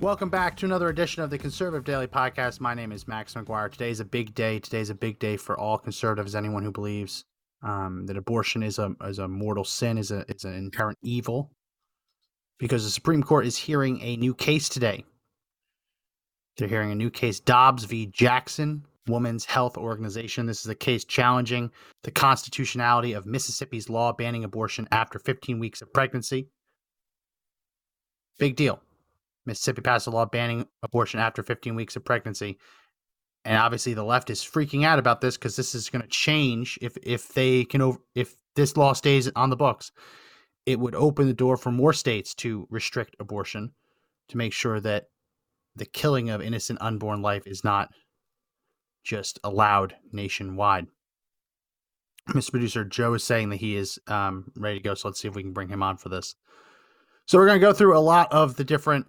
Welcome back to another edition of the Conservative Daily Podcast. My name is Max McGuire. Today's a big day. Today's a big day for all conservatives, anyone who believes um, that abortion is a is a mortal sin, is a is an inherent evil. Because the Supreme Court is hearing a new case today. They're hearing a new case, Dobbs v. Jackson, Women's Health Organization. This is a case challenging the constitutionality of Mississippi's law banning abortion after 15 weeks of pregnancy. Big deal. Mississippi passed a law banning abortion after 15 weeks of pregnancy. And obviously the left is freaking out about this because this is going to change if if they can over, if this law stays on the books, it would open the door for more states to restrict abortion to make sure that the killing of innocent unborn life is not just allowed nationwide. Mr. Producer Joe is saying that he is um, ready to go, so let's see if we can bring him on for this. So we're going to go through a lot of the different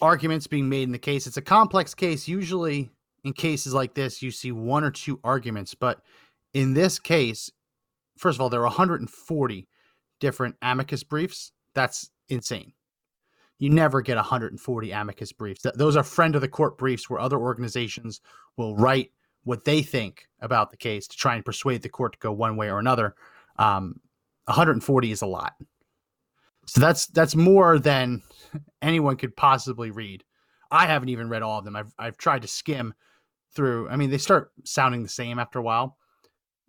arguments being made in the case. It's a complex case. Usually, in cases like this, you see one or two arguments, but in this case, first of all, there are 140 different amicus briefs. That's insane. You never get 140 amicus briefs. Those are friend of the court briefs where other organizations will write what they think about the case to try and persuade the court to go one way or another. Um, 140 is a lot. So that's that's more than anyone could possibly read. I haven't even read all of them. I've I've tried to skim through. I mean, they start sounding the same after a while,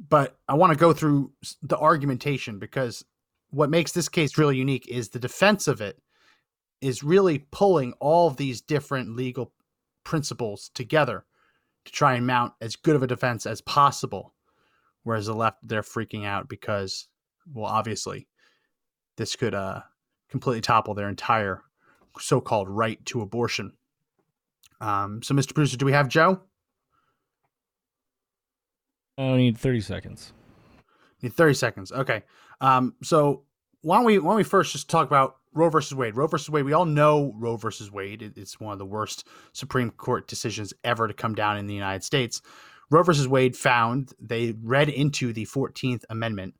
but I want to go through the argumentation because what makes this case really unique is the defense of it is really pulling all of these different legal principles together to try and mount as good of a defense as possible. Whereas the left, they're freaking out because, well, obviously, this could uh, completely topple their entire so-called right to abortion. Um, so, Mr. Producer, do we have Joe? I need 30 seconds. Need 30 seconds. Okay. Um, so why don't we why don't we first just talk about Roe versus Wade? Roe versus Wade. We all know Roe versus Wade. It- It's one of the worst Supreme Court decisions ever to come down in the United States. Roe versus Wade found they read into the Fourteenth Amendment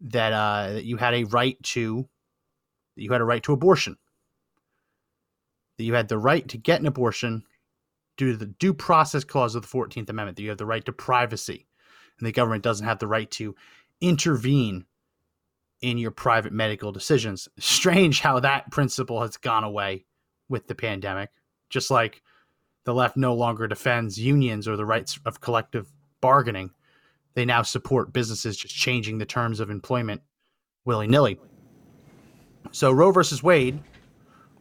that uh, that you had a right to that you had a right to abortion. That you had the right to get an abortion due to the due process clause of the Fourteenth Amendment. That you have the right to privacy, and the government doesn't have the right to intervene in your private medical decisions. Strange how that principle has gone away with the pandemic. Just like the left no longer defends unions or the rights of collective bargaining, they now support businesses just changing the terms of employment willy nilly. So Roe versus Wade,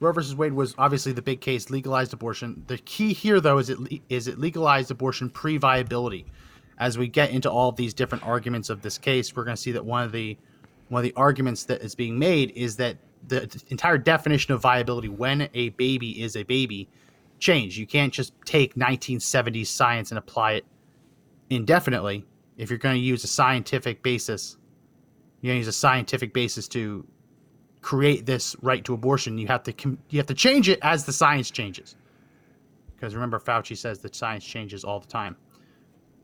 Roe versus Wade was obviously the big case, legalized abortion. The key here, though, is it is it legalized abortion pre-viability. As we get into all of these different arguments of this case, we're going to see that one of the one of the arguments that is being made is that the entire definition of viability when a baby is a baby changed. You can't just take 1970s science and apply it indefinitely. If you're going to use a scientific basis, you're going to use a scientific basis to create this right to abortion. You have to com- you have to change it as the science changes. Because remember, Fauci says that science changes all the time.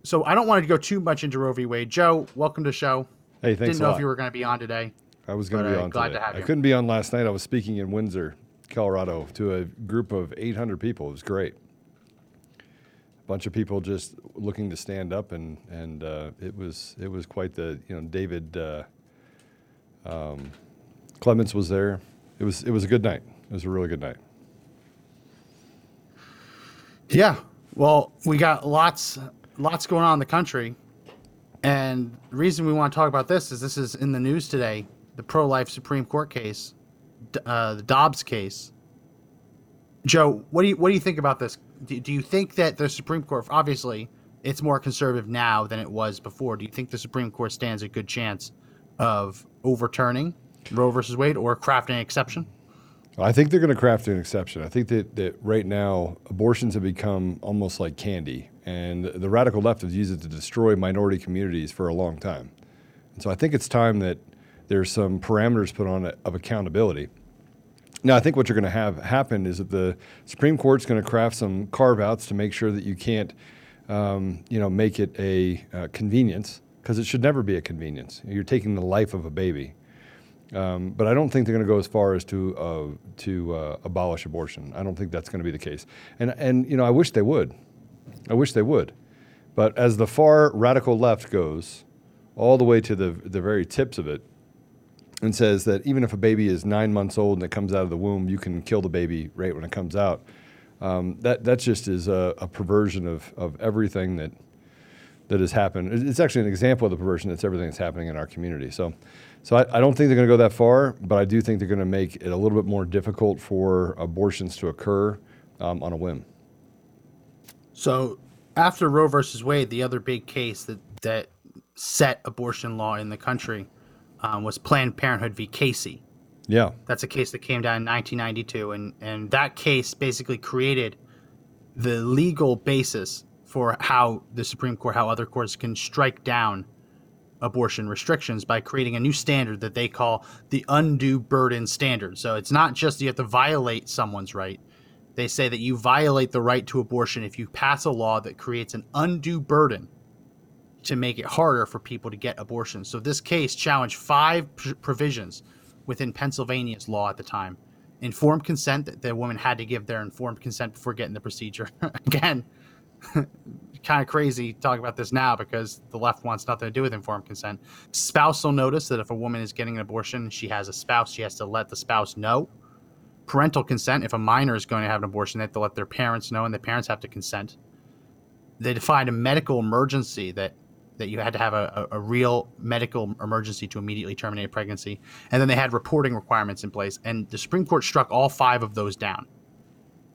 So I don't want to go too much into Roe v. Wade. Joe, welcome to the show. Hey, thanks Didn't a know if you were going to be on today. I was going to be uh, on glad today. to have you. I couldn't be on last night. I was speaking in Windsor, Colorado, to a group of 800 people. It was great. A bunch of people just looking to stand up, and and uh, it was it was quite the you know David uh, um, Clements was there. It was it was a good night. It was a really good night. Yeah. Well, we got lots lots going on in the country. And the reason we want to talk about this is this is in the news today, the pro-life Supreme Court case, uh, the Dobbs case. Joe, what do you what do you think about this? Do, do you think that the Supreme Court, obviously, it's more conservative now than it was before? Do you think the Supreme Court stands a good chance of overturning Roe versus Wade or crafting an exception? I think they're going to craft an exception. I think that, that right now abortions have become almost like candy, and the radical left has used it to destroy minority communities for a long time. And so I think it's time that there's some parameters put on it of accountability. Now, I think what you're going to have happen is that the Supreme Court's going to craft some carve outs to make sure that you can't, um, you know, make it a uh, convenience because it should never be a convenience. You're taking the life of a baby. Um, but I don't think they're going to go as far as to uh, to uh, abolish abortion. I don't think that's going to be the case. And and you know, I wish they would. I wish they would. But as the far radical left goes, all the way to the the very tips of it, and says that even if a baby is nine months old and it comes out of the womb, you can kill the baby right when it comes out. Um, that that just is a, a perversion of of everything that that has happened. It's actually an example of the perversion that's everything that's happening in our community. So. So I, I, don't think they're going to go that far, but I do think they're going to make it a little bit more difficult for abortions to occur um, on a whim. So after Roe versus Wade, the other big case that that set abortion law in the country um, was Planned Parenthood v. Casey. Yeah, that's a case that came down in 1992, and and that case basically created the legal basis for how the Supreme Court, how other courts can strike down abortion restrictions by creating a new standard that they call the undue burden standard. So it's not just you have to violate someone's right. They say that you violate the right to abortion if you pass a law that creates an undue burden to make it harder for people to get abortions. So this case challenged five pr- provisions within Pennsylvania's law at the time. Informed consent that the woman had to give their informed consent before getting the procedure. Again, kind of crazy talking about this now because the left wants nothing to do with informed consent. Spousal notice that if a woman is getting an abortion, she has a spouse, she has to let the spouse know. Parental consent, if a minor is going to have an abortion, they have to let their parents know, and the parents have to consent. They defined a medical emergency that that you had to have a, a, a real medical emergency to immediately terminate a pregnancy. And then they had reporting requirements in place. And the Supreme Court struck all five of those down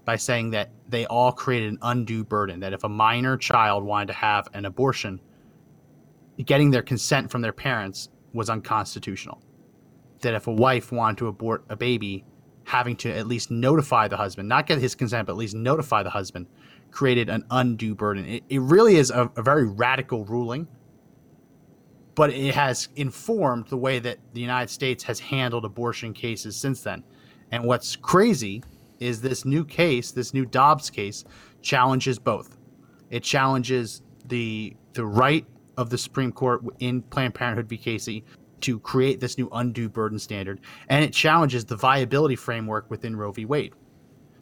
by saying that they all created an undue burden. That if a minor child wanted to have an abortion, getting their consent from their parents was unconstitutional. That if a wife wanted to abort a baby, having to at least notify the husband, not get his consent, but at least notify the husband, created an undue burden. It, it really is a, a very radical ruling, but it has informed the way that the United States has handled abortion cases since then. And what's crazy is this new case, this new Dobbs case, challenges both. It challenges the the right of the Supreme Court in Planned Parenthood v. Casey to create this new undue burden standard, and it challenges the viability framework within Roe v. Wade.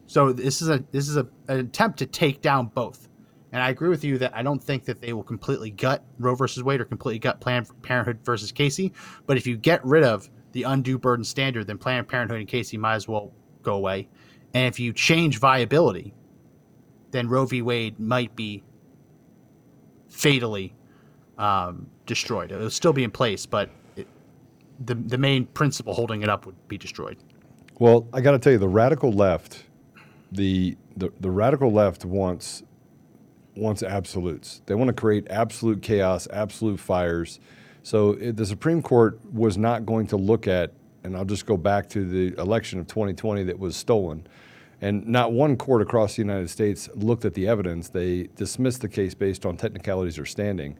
So this is a this is a, an attempt to take down both. And I agree with you that I don't think that they will completely gut Roe versus Wade or completely gut Planned Parenthood versus Casey. But if you get rid of the undue burden standard, then Planned Parenthood and Casey might as well go away. And if you change viability, then Roe v. Wade might be fatally um, destroyed. It'll still be in place, but it, the the main principle holding it up would be destroyed. Well, I got to tell you, the radical left, the, the the radical left wants wants absolutes. They want to create absolute chaos, absolute fires. So it, the Supreme Court was not going to look at and I'll just go back to the election of 2020 that was stolen. And not one court across the United States looked at the evidence. They dismissed the case based on technicalities or standing.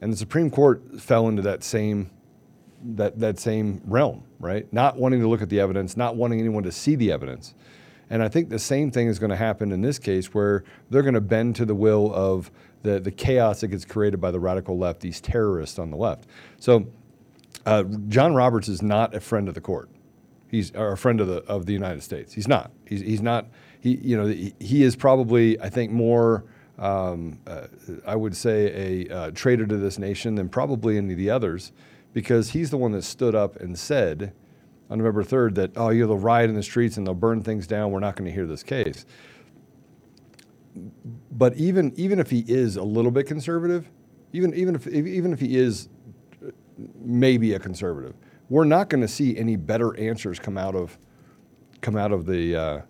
And the Supreme Court fell into that same that, that same realm, right? Not wanting to look at the evidence, not wanting anyone to see the evidence. And I think the same thing is going to happen in this case where they're going to bend to the will of the, the chaos that gets created by the radical left, these terrorists on the left. So uh, John Roberts is not a friend of the court. He's a friend of the of the United States. He's not. He's, he's not. He you know he, he is probably I think more um, uh, I would say a uh, traitor to this nation than probably any of the others, because he's the one that stood up and said on November 3rd that oh you know they'll riot in the streets and they'll burn things down. We're not going to hear this case. But even even if he is a little bit conservative, even even if even if he is maybe a conservative. We're not going to see any better answers come out of come out of the uh,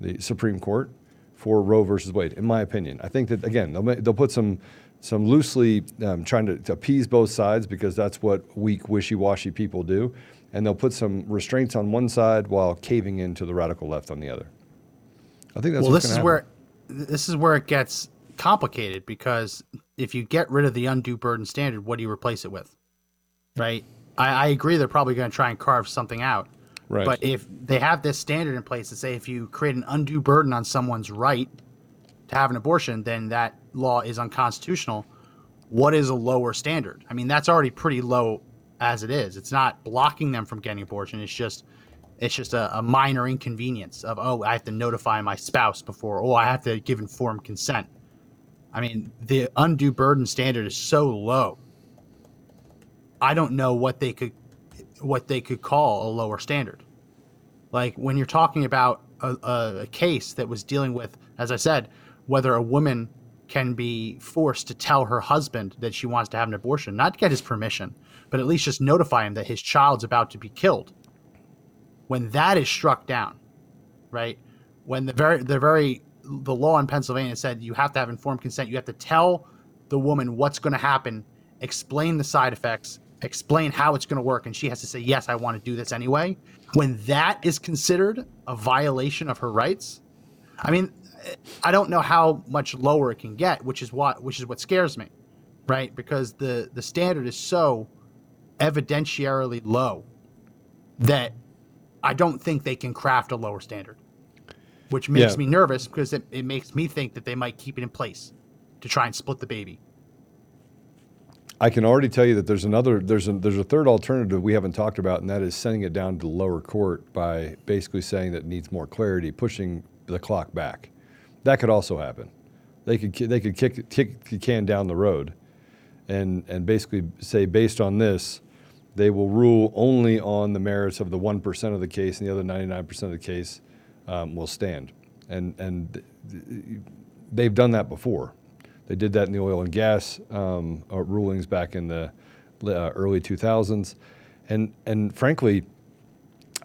the Supreme Court for Roe versus Wade, in my opinion. I think that again they'll they'll put some some loosely um, trying to, to, appease both sides because that's what weak, wishy-washy people do. and they'll put some restraints on one side while caving into the radical left on the other. I think that's well, this is gonna where this is where it gets complicated because if you get rid of the undue burden standard, what do you replace it with? Right. I, I agree. They're probably going to try and carve something out. right. But if they have this standard in place to say if you create an undue burden on someone's right to have an abortion, then that law is unconstitutional. What is a lower standard? I mean, that's already pretty low as it is. It's not blocking them from getting abortion. It's just it's just a, a minor inconvenience of oh, I have to notify my spouse before, oh, I have to give informed consent. I mean, the undue burden standard is so low. I don't know what they could what they could call a lower standard. Like when you're talking about a, a, a case that was dealing with, as I said, whether a woman can be forced to tell her husband that she wants to have an abortion, not get his permission, but at least just notify him that his child's about to be killed. When that is struck down, right? When the very the very the law in Pennsylvania said you have to have informed consent, you have to tell the woman what's going to happen, explain the side effects, explain how it's going to work, and she has to say yes, I want to do this anyway. When that is considered a violation of her rights, I mean, I don't know how much lower it can get, which is what which is what scares me, right? Because the the standard is so evidentiarily low that I don't think they can craft a lower standard, which makes Yeah. me nervous because it, it makes me think that they might keep it in place to try and split the baby. I can already tell you that there's another there's a there's a third alternative we haven't talked about, and that is sending it down to the lower court by basically saying that it needs more clarity, pushing the clock back. That could also happen. They could they could kick kick the can down the road, and and basically say based on this, they will rule only on the merits of the one percent of the case, and the other ninety nine percent of the case um, will stand. And and they've done that before. They did that in the oil and gas um, uh, rulings back in the uh, early 2000s, and and frankly,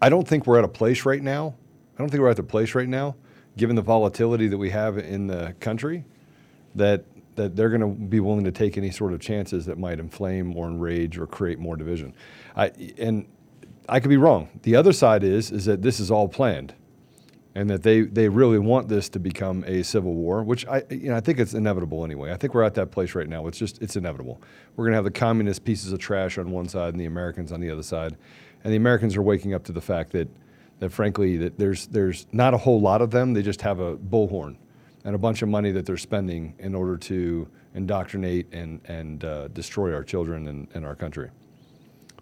I don't think we're at a place right now. I don't think we're at the place right now, given the volatility that we have in the country, that that they're going to be willing to take any sort of chances that might inflame or enrage or create more division. I and I could be wrong. The other side is is that this is all planned and that they, they really want this to become a civil war, which I you know I think it's inevitable anyway. I think we're at that place right now. It's just it's inevitable. We're going to have the communist pieces of trash on one side and the Americans on the other side, and the Americans are waking up to the fact that that frankly that there's there's not a whole lot of them. They just have a bullhorn and a bunch of money that they're spending in order to indoctrinate and and uh, destroy our children and, and our country.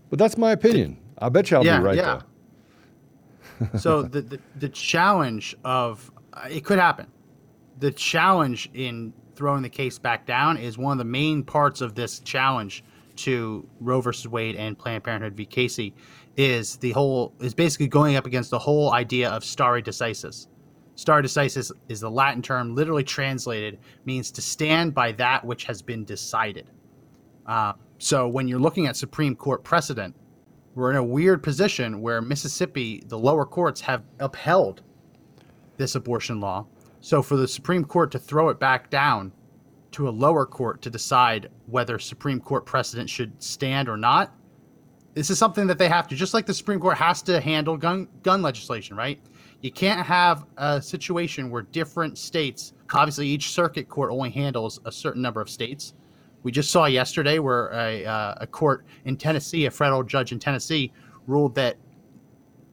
But that's my opinion. I bet you I'll Yeah, be right yeah. though. So the, the the challenge of uh, it could happen. The challenge in throwing the case back down is one of the main parts of this challenge to Roe versus Wade and Planned Parenthood v. Casey is the whole is basically going up against the whole idea of stare decisis. Stare decisis is the Latin term, literally translated means to stand by that which has been decided. Uh, so when you're looking at Supreme Court precedent, we're in a weird position where Mississippi, the lower courts have upheld this abortion law. So for the Supreme Court to throw it back down to a lower court to decide whether Supreme Court precedent should stand or not, this is something that they have to, just like the Supreme Court has to handle gun gun legislation, right? You can't have a situation where different states, obviously each circuit court only handles a certain number of states. We just saw yesterday where a, uh, a court in Tennessee, a federal judge in Tennessee, ruled that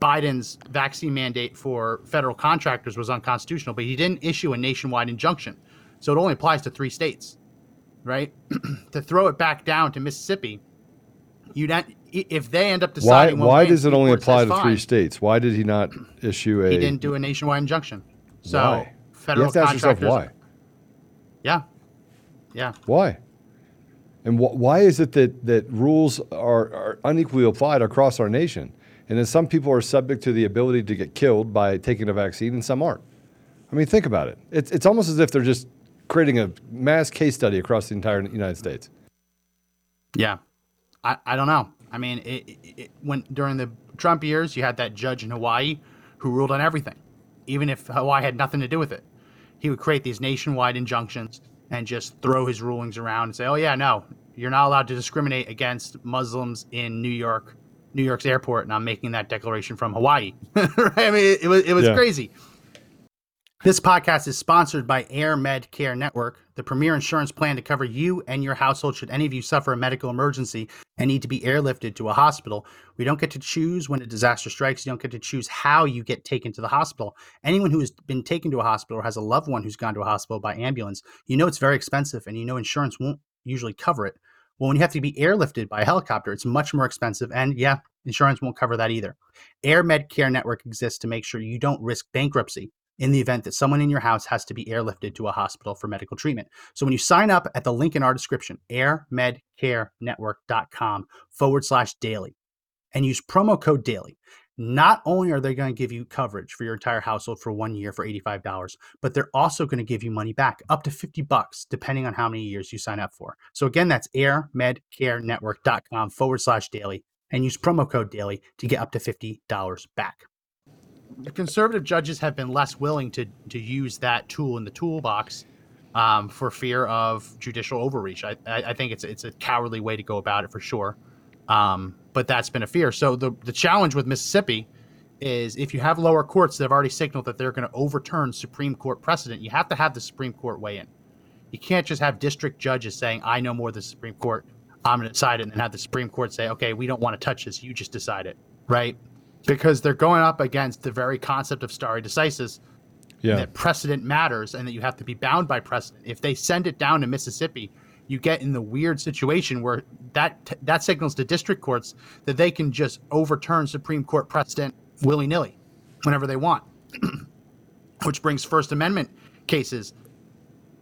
Biden's vaccine mandate for federal contractors was unconstitutional, but he didn't issue a nationwide injunction. So it only applies to three states, right? to throw it back down to Mississippi, you not if they end up Why deciding one why does it only apply to three states? Why did he not issue a? He didn't do a nationwide injunction. So why? You federal have to ask yourself contractors. why. Yeah, yeah. Why? And wh- why is it that, that rules are, are unequally applied across our nation? And then some people are subject to the ability to get killed by taking a vaccine and some aren't. I mean, think about it. It's, it's almost as if they're just creating a mass case study across the entire United States. Yeah, I, I don't know. I mean, it, it, it, when during the Trump years, you had that judge in Hawaii who ruled on everything, even if Hawaii had nothing to do with it. He would create these nationwide injunctions and just throw his rulings around and say, "Oh yeah, no, you're not allowed to discriminate against Muslims in New York New York's airport, and I'm making that declaration from Hawaii. right? I mean, it, it was it was Yeah. crazy. This podcast is sponsored by Air Med Care Network, the premier insurance plan to cover you and your household should any of you suffer a medical emergency and need to be airlifted to a hospital. We don't get to choose when a disaster strikes. You don't get to choose how you get taken to the hospital. Anyone who has been taken to a hospital or has a loved one who's gone to a hospital by ambulance, you know it's very expensive and you know insurance won't usually cover it. Well, when you have to be airlifted by a helicopter, it's much more expensive. And yeah, insurance won't cover that either. Air Med Care Network exists to make sure you don't risk bankruptcy in the event that someone in your house has to be airlifted to a hospital for medical treatment. So when you sign up at the link in our description, airmedcarenetwork.com forward slash daily, and use promo code daily, not only are they going to give you coverage for your entire household for one year for $85, but they're also going to give you money back up to 50 bucks, depending on how many years you sign up for. So again, that's airmedcarenetwork.com forward slash daily and use promo code daily to get up to $50 back the conservative judges have been less willing to to use that tool in the toolbox um, for fear of judicial overreach. I, I, I think it's it's a cowardly way to go about it for sure. Um, but that's been a fear. So the the challenge with Mississippi is if you have lower courts that have already signaled that they're going to overturn Supreme Court precedent, you have to have the Supreme Court weigh in. You can't just have district judges saying, "I know more than the Supreme Court. I'm going to decide it," and then have the Supreme Court say, "Okay, we don't want to touch this. You just decide it." Right? Because they're going up against the very concept of stare decisis, Yeah. that precedent matters and that you have to be bound by precedent. If they send it down to Mississippi, you get in the weird situation where that that signals to district courts that they can just overturn Supreme Court precedent willy nilly whenever they want, which brings First Amendment cases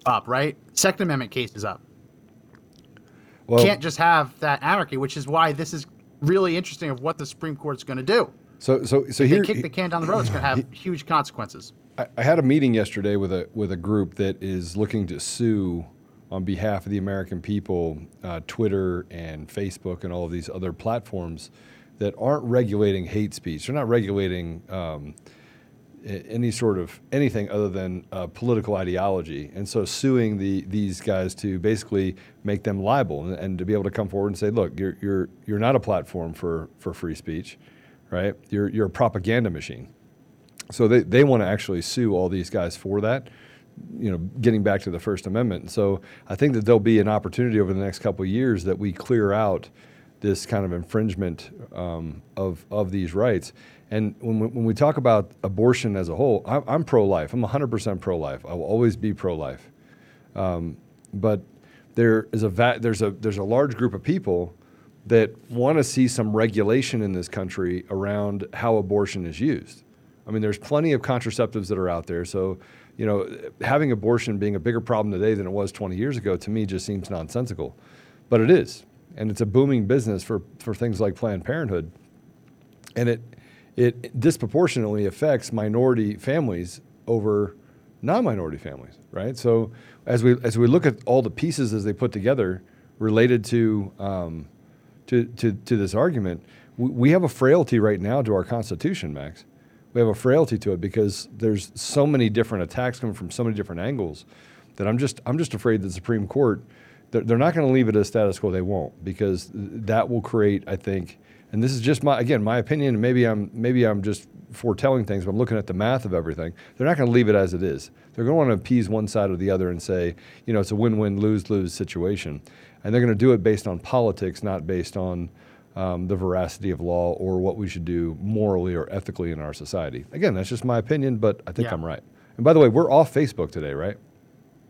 up, right? Second Amendment cases up. Well, Can't just have that anarchy, which is why this is really interesting of what the Supreme Court's going to do. So so so If here they kick the can down the road, it's going to have huge consequences. I, I had a meeting yesterday with a with a group that is looking to sue on behalf of the American people, uh, Twitter and Facebook and all of these other platforms that aren't regulating hate speech. They're not regulating um, any sort of anything other than uh, political ideology. And so suing the these guys to basically make them liable and, and to be able to come forward and say, look, you're you're you're not a platform for for free speech, right? You're you're a propaganda machine. So they, they want to actually sue all these guys for that, you know, getting back to the First Amendment. So I think that there'll be an opportunity over the next couple of years that we clear out this kind of infringement um, of, of these rights. And when we, when we talk about abortion as a whole, I'm, I'm pro-life. I'm 100% pro-life. I will always be pro-life. Um, but there is a va- there's a there's a large group of people that want to see some regulation in this country around how abortion is used. I mean, there's plenty of contraceptives that are out there. So, you know, having abortion being a bigger problem today than it was 20 years ago to me just seems nonsensical. But it is. And it's a booming business for, for things like Planned Parenthood. And it, it disproportionately affects minority families over non-minority families, right? So as we, as we look at all the pieces as they put together related to, um, to, to, to this argument, we, we have a frailty right now to our Constitution, Max. We have a frailty to it because there's so many different attacks coming from so many different angles that I'm just I'm just afraid the Supreme Court they're, they're not going to leave it as status quo. They won't because that will create, I think, and this is just my again my opinion. Maybe I'm maybe I'm just foretelling things, but I'm looking at the math of everything. They're not going to leave it as it is. They're going to want to appease one side or the other and say, you know, it's a win-win, lose-lose situation, and they're going to do it based on politics, not based on um, the veracity of law or what we should do morally or ethically in our society. Again, that's just my opinion, but I think Yeah. I'm right. And by the way, we're off Facebook today, right?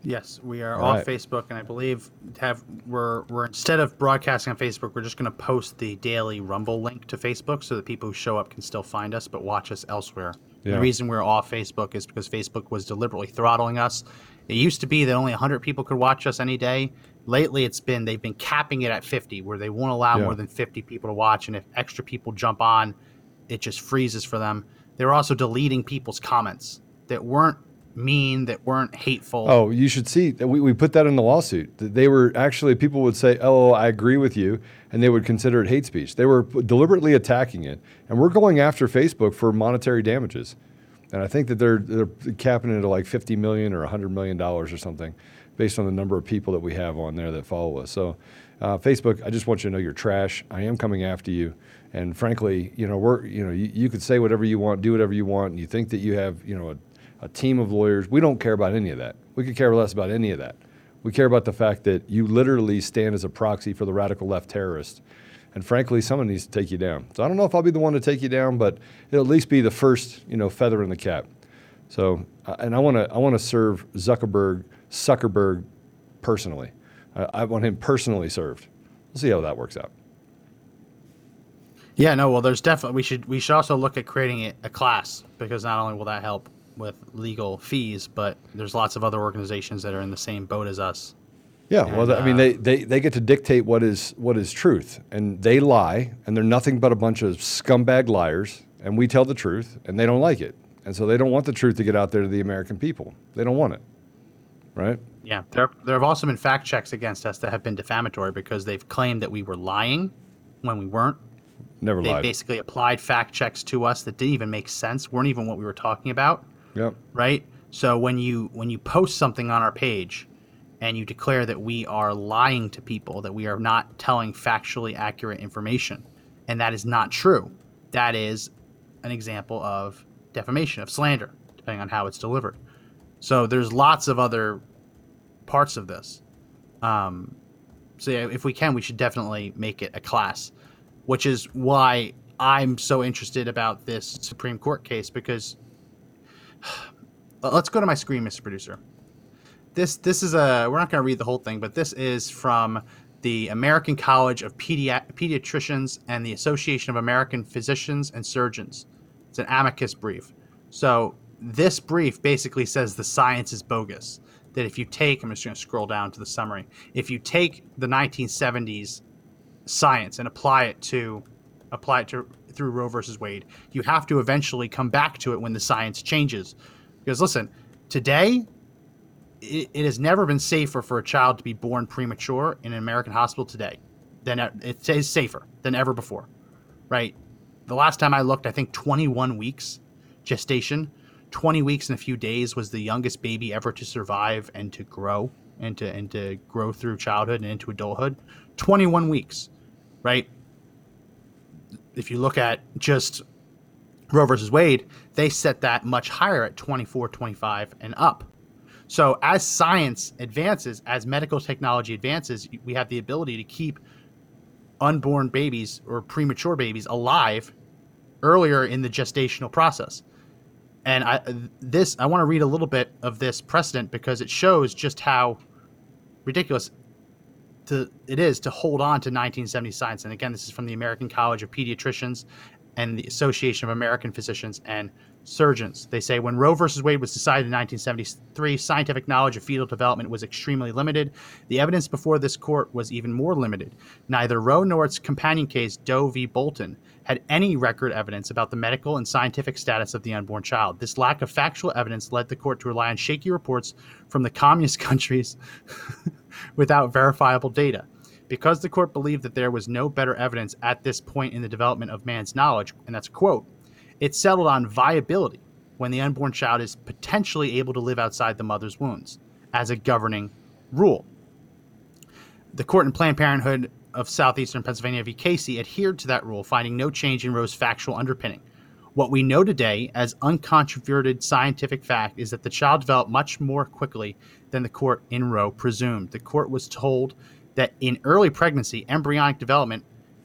Yes, we are All off right. Facebook, and I believe have we're we're instead of broadcasting on Facebook, we're just going to post the daily Rumble link to Facebook so that people who show up can still find us but watch us elsewhere. Yeah. The reason we're off Facebook is because Facebook was deliberately throttling us. It used to be that only 100 people could watch us any day. Lately, it's been they've been capping it at 50, where they won't allow Yeah. more than 50 people to watch, and if extra people jump on, it just freezes for them. They're also deleting people's comments that weren't mean, that weren't hateful. Oh, you should see that we, we put that in the lawsuit. They were actually, people would say, oh, I agree with you, and they would consider it hate speech. They were deliberately attacking it. And we're going after Facebook for monetary damages. and I think that they're they're capping it at like 50 million or 100 million dollars or something, based on the number of people that we have on there that follow us. So, uh, Facebook, I just want you to know you're trash. I am coming after you, and frankly, you know we're you know you, you could say whatever you want, do whatever you want, and you think that you have you know a, a team of lawyers. We don't care about any of that. We could care less about any of that. We care about the fact that you literally stand as a proxy for the radical left terrorists. And frankly, someone needs to take you down. So I don't know if I'll be the one to take you down, but it'll at least be the first, you know, feather in the cap. So, uh, and I want to, I want to serve Zuckerberg, Zuckerberg, personally. Uh, I want him personally served. We'll see how that works out. Yeah, no, well, there's definitely we should we should also look at creating a, a class because not only will that help with legal fees, but there's lots of other organizations that are in the same boat as us. Yeah, well, And, I mean, uh, they, they, they get to dictate what is what is truth, and they lie, and they're nothing but a bunch of scumbag liars, and we tell the truth, and they don't like it, and so they don't want the truth to get out there to the American people. They don't want it, right? Yeah, there there have also been fact checks against us that have been defamatory because they've claimed that we were lying when we weren't. Never They lied. basically applied fact checks to us that didn't even make sense, weren't even what we were talking about. Yep. right? So when you when you post something on our page and you declare that we are lying to people, that we are not telling factually accurate information, and that is not true, that is an example of defamation, of slander, depending on how it's delivered. So there's lots of other parts of this. Um, so yeah, if we can, we should definitely make it a class, which is why I'm so interested about this Supreme Court case because let's go to my screen, Mr. Producer. This this is a we're not going to read the whole thing, but this is from the American College of Pedi- Pediatricians and the Association of American Physicians and Surgeons. It's an amicus brief. So this brief basically says the science is bogus. That if you take, I'm just going to scroll down to the summary. If you take the 1970s science and apply it to apply it to through Roe versus Wade, you have to eventually come back to it when the science changes. Because listen, today it, it has never been safer for a child to be born premature in an American hospital today than it is safer than ever before, right? The last time I looked, I think 21 weeks gestation, 20 weeks and a few days was the youngest baby ever to survive and to grow and to and to grow through childhood and into adulthood. 21 weeks, right? If you look at just Roe versus Wade, they set that much higher at 24, 25 and up. So as science advances, as medical technology advances, we have the ability to keep unborn babies or premature babies alive earlier in the gestational process. And I this I want to read a little bit of this precedent because it shows just how ridiculous to it is to hold on to 1970 science. And again, this is from the American College of Pediatricians and the Association of American Physicians and Surgeons. They say when Roe versus Wade was decided in 1973, scientific knowledge of fetal development was extremely limited. The evidence before this court was even more limited. Neither Roe nor its companion case, Doe v. Bolton, had any record evidence about the medical and scientific status of the unborn child. This lack of factual evidence led the court to rely on shaky reports from the communist countries without verifiable data. Because the court believed that there was no better evidence at this point in the development of man's knowledge, and that's a quote, it settled on viability when the unborn child is potentially able to live outside the mother's wounds as a governing rule. The court in Planned Parenthood of Southeastern Pennsylvania v. Casey adhered to that rule, finding no change in Roe's factual underpinning. What we know today as uncontroverted scientific fact is that the child developed much more quickly than the court in Roe presumed. The court was told that in early pregnancy, embryonic development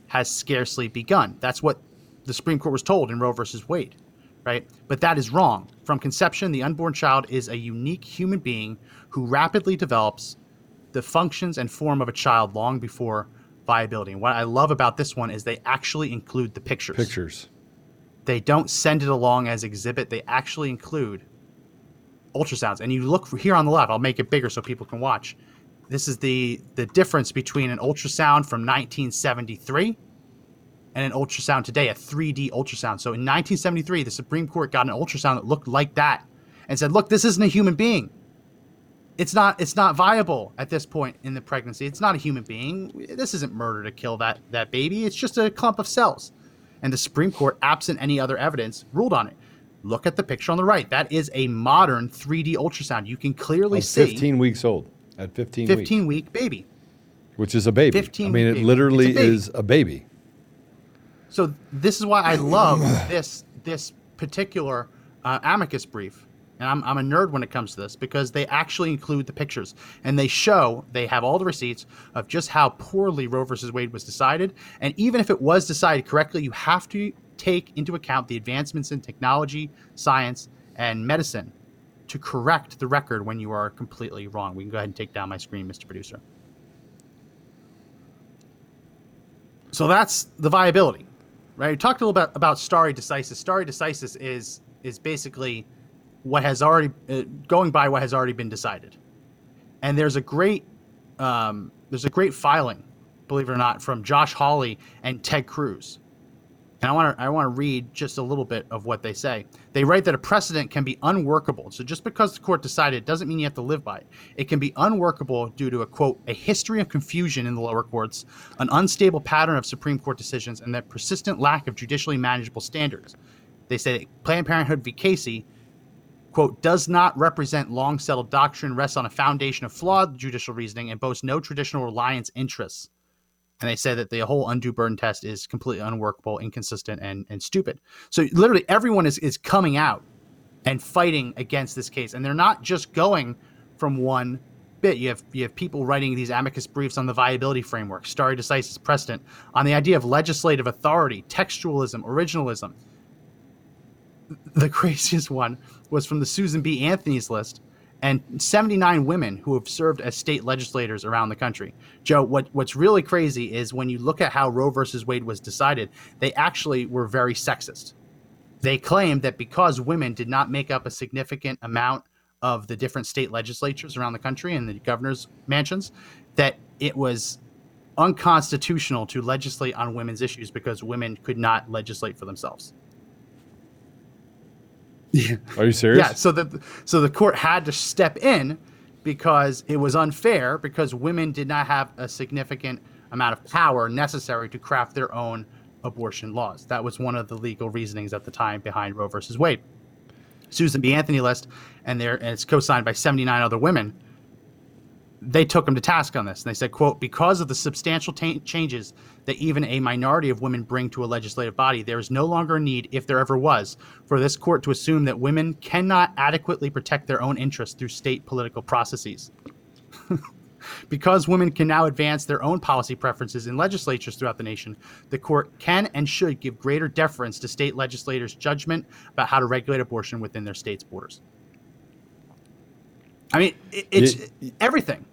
has scarcely begun. That's what the Supreme Court was told in Roe versus Wade, right? But that is wrong. From conception, the unborn child is a unique human being who rapidly develops the functions and form of a child long before viability. And what I love about this one is they actually include the pictures. Pictures. They don't send it along as exhibit. They actually include ultrasounds. And you look here on the left. I'll make it bigger so people can watch. This is the the difference between an ultrasound from 1973 and an ultrasound today, a 3D ultrasound. So in 1973, the Supreme Court got an ultrasound that looked like that and said, "Look, this isn't a human being. It's not it's not viable at this point in the pregnancy. It's not a human being. This isn't murder to kill that that baby. It's just a clump of cells." And the Supreme Court, absent any other evidence, ruled on it. Look at the picture on the right. That is a modern 3D ultrasound. You can clearly Of see 15 weeks old at 15, 15 weeks, week baby. which is a baby. 15 I mean, it literally a is a baby. So this is why I love this this particular uh, amicus brief, and I'm, I'm a nerd when it comes to this because they actually include the pictures and they show they have all the receipts of just how poorly Roe versus Wade was decided, and even if it was decided correctly, you have to take into account the advancements in technology, science, and medicine to correct the record when you are completely wrong. We can go ahead and take down my screen, Mr. Producer. So that's the viability, right? We talked a little bit about stare decisis. Stare decisis is is basically what has already uh, going by what has already been decided. And there's a great um, there's a great filing, believe it or not, from Josh Hawley and Ted Cruz. And I want to I want to read just a little bit of what they say. They write that a precedent can be unworkable. So just because the court decided doesn't mean you have to live by it. It can be unworkable due to a quote a history of confusion in the lower courts, an unstable pattern of Supreme Court decisions, and that persistent lack of judicially manageable standards. They say Planned Parenthood v. Casey quote, does not represent long settled doctrine, rests on a foundation of flawed judicial reasoning, and boasts no traditional reliance interests. And they say that the whole undue burden test is completely unworkable, inconsistent, and, and stupid. So literally everyone is, is coming out and fighting against this case. And they're not just going from one bit. You have you have people writing these amicus briefs on the viability framework, stare decisis precedent, on the idea of legislative authority, textualism, originalism. The craziest one was from the Susan B. Anthony's list, and 79 women who have served as state legislators around the country. Joe, what, what's really crazy is when you look at how Roe versus Wade was decided, they actually were very sexist. They claimed that because women did not make up a significant amount of the different state legislatures around the country and the governor's mansions, that it was unconstitutional to legislate on women's issues because women could not legislate for themselves. Are you serious? Yeah, so the so the court had to step in because it was unfair because women did not have a significant amount of power necessary to craft their own abortion laws. That was one of the legal reasonings at the time behind Roe versus Wade. Susan B. Anthony list, and there and it's co-signed by 79 other women. They took him to task on this, and they said, "quote Because of the substantial ta- changes that even a minority of women bring to a legislative body, there is no longer a need, if there ever was, for this court to assume that women cannot adequately protect their own interests through state political processes." Because women can now advance their own policy preferences in legislatures throughout the nation, the court can and should give greater deference to state legislators' judgment about how to regulate abortion within their state's borders. I mean, it, it's Ye- everything.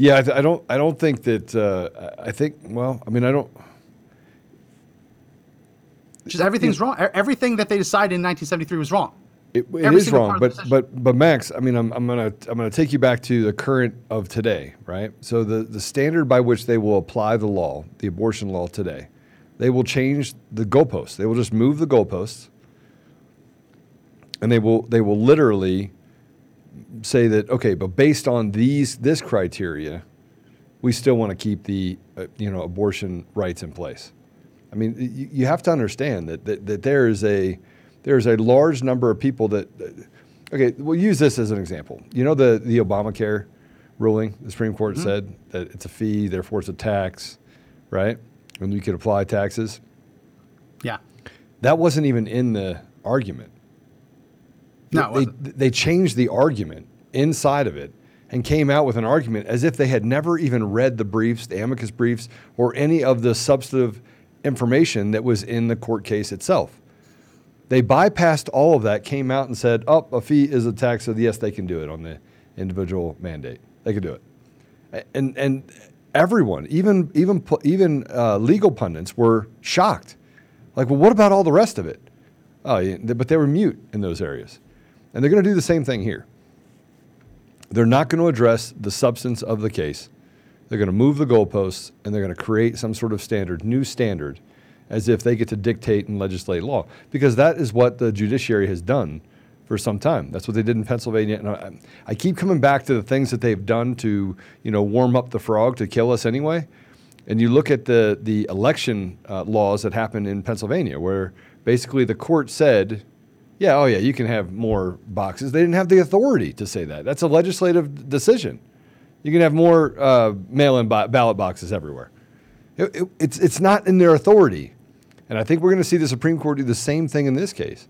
Yeah, I, I don't. I don't think that. Uh, I think. Well, I mean, I don't. Just everything's wrong. E- Everything that they decided in 1973 was wrong. It, it is wrong, part of the but but but Max, I mean, I'm, I'm gonna I'm gonna take you back to the current of today, right? So the the standard by which they will apply the law, the abortion law today, they will change the goalposts. They will just move the goalposts, and they will they will literally say that okay, but based on these this criteria, we still want to keep the uh, you know abortion rights in place. I mean, you, you have to understand that, that that there is a there's a large number of people that. Okay, we'll use this as an example. You know the the Obamacare ruling. The Supreme Court said that it's a fee, therefore it's a tax, right? And you could apply taxes. Yeah. That wasn't even in the argument. No, they, they changed the argument inside of it and came out with an argument as if they had never even read the briefs, the amicus briefs, or any of the substantive information that was in the court case itself. They bypassed all of that, came out and said, "Oh, a fee is a tax, so yes, they can do it on the individual mandate. They can do it." And and everyone, even even even uh, legal pundits, were shocked. Like, well, what about all the rest of it? Oh, yeah, but they were mute in those areas, and they're going to do the same thing here. They're not going to address the substance of the case. They're going to move the goalposts, and they're going to create some sort of standard, new standard, as if they get to dictate and legislate law, because that is what the judiciary has done for some time. That's what they did in Pennsylvania, and I, I keep coming back to the things that they've done to, you know, warm up the frog to kill us anyway. And you look at the the election uh, laws that happened in Pennsylvania, where basically the court said, yeah, oh yeah, you can have more boxes. They didn't have the authority to say that. That's a legislative decision. You can have more uh, mail-in ba- ballot boxes everywhere. It, it, it's it's not in their authority, and I think we're going to see the Supreme Court do the same thing in this case,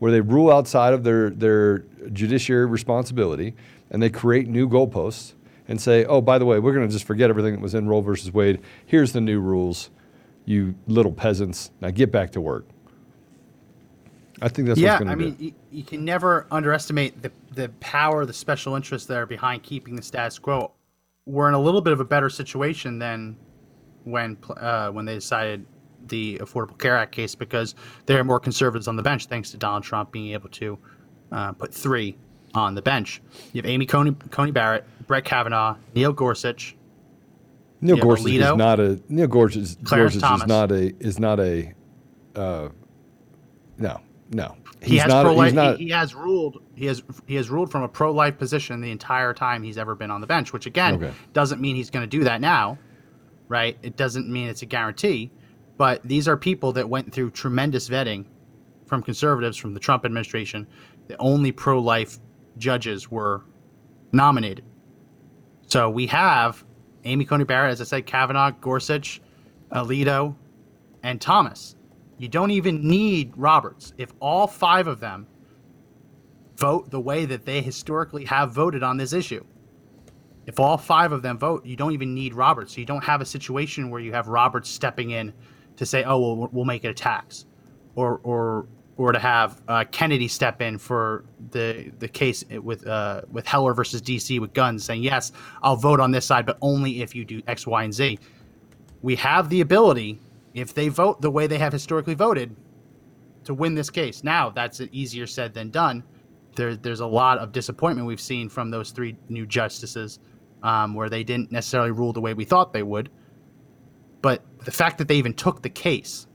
where they rule outside of their their judiciary responsibility and they create new goalposts and say, oh, by the way, we're going to just forget everything that was in Roe versus Wade. Here's the new rules, you little peasants. Now get back to work. I think that's yeah, what's going to I mean, you, you can never underestimate the the power, the special interest there behind keeping the status quo. We're in a little bit of a better situation than when uh, when they decided the Affordable Care Act case because there are more conservatives on the bench thanks to Donald Trump being able to uh, put three on the bench. You have Amy Coney, Coney Barrett, Brett Kavanaugh, Neil Gorsuch. Neil Gorsuch is not a Neil Gorsuch, Gorsuch is not a is not a uh, no no he's he has not pro-life, not he, he has ruled he has he has ruled from a pro-life position the entire time he's ever been on the bench, which again Okay. doesn't mean he's going to do that now, right? It doesn't mean it's a guarantee, but these are people that went through tremendous vetting from conservatives from the Trump administration. The only pro-life judges were nominated. So we have Amy Coney Barrett, as I said, Kavanaugh, Gorsuch, Alito, and Thomas. You don't even need Roberts. If all five of them vote the way that they historically have voted on this issue, if all five of them vote, you don't even need Roberts. So you don't have a situation where you have Roberts stepping in to say, "Oh, well, we'll- make it a tax," or or or to have uh, Kennedy step in for the the case with uh, with Heller versus DC with guns, saying, "Yes, I'll vote on this side, but only if you do X, Y, and Z." We have the ability, if they vote the way they have historically voted, to win this case. Now, that's easier said than done. There, there's a lot of disappointment we've seen from those three new justices, um, where they didn't necessarily rule the way we thought they would. But the fact that they even took the case,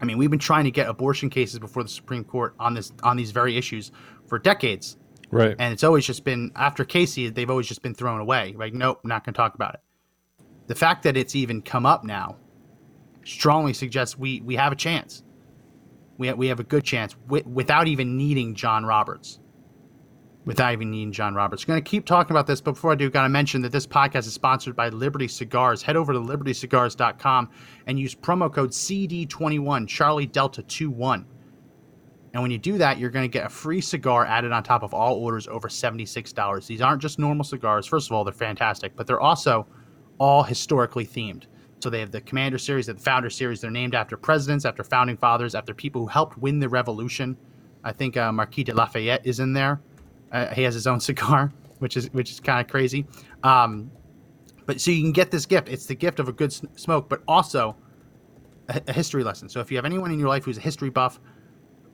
I mean, we've been trying to get abortion cases before the Supreme Court on this on these very issues for decades, right. and it's always just been after Casey, they've always just been thrown away. Like, nope, not going to talk about it. The fact that it's even come up now strongly suggests we we have a chance. We have, we have a good chance wi- without even needing John Roberts. Without even needing John Roberts. Going to keep talking about this, but before I do, got to mention that this podcast is sponsored by Liberty Cigars. Head over to libertycigars.com and use promo code CD21 Charlie Delta 21. And when you do that, you're going to get a free cigar added on top of all orders over $76. These aren't just normal cigars. First of all, they're fantastic, but they're also all historically themed. So they have the Commander series, the Founder series. They're named after presidents, after founding fathers, after people who helped win the revolution. I think uh, Marquis de Lafayette is in there. Uh, he has his own cigar, which is which is kind of crazy. Um, but so you can get this gift. It's the gift of a good smoke, but also a, a history lesson. So if you have anyone in your life who's a history buff,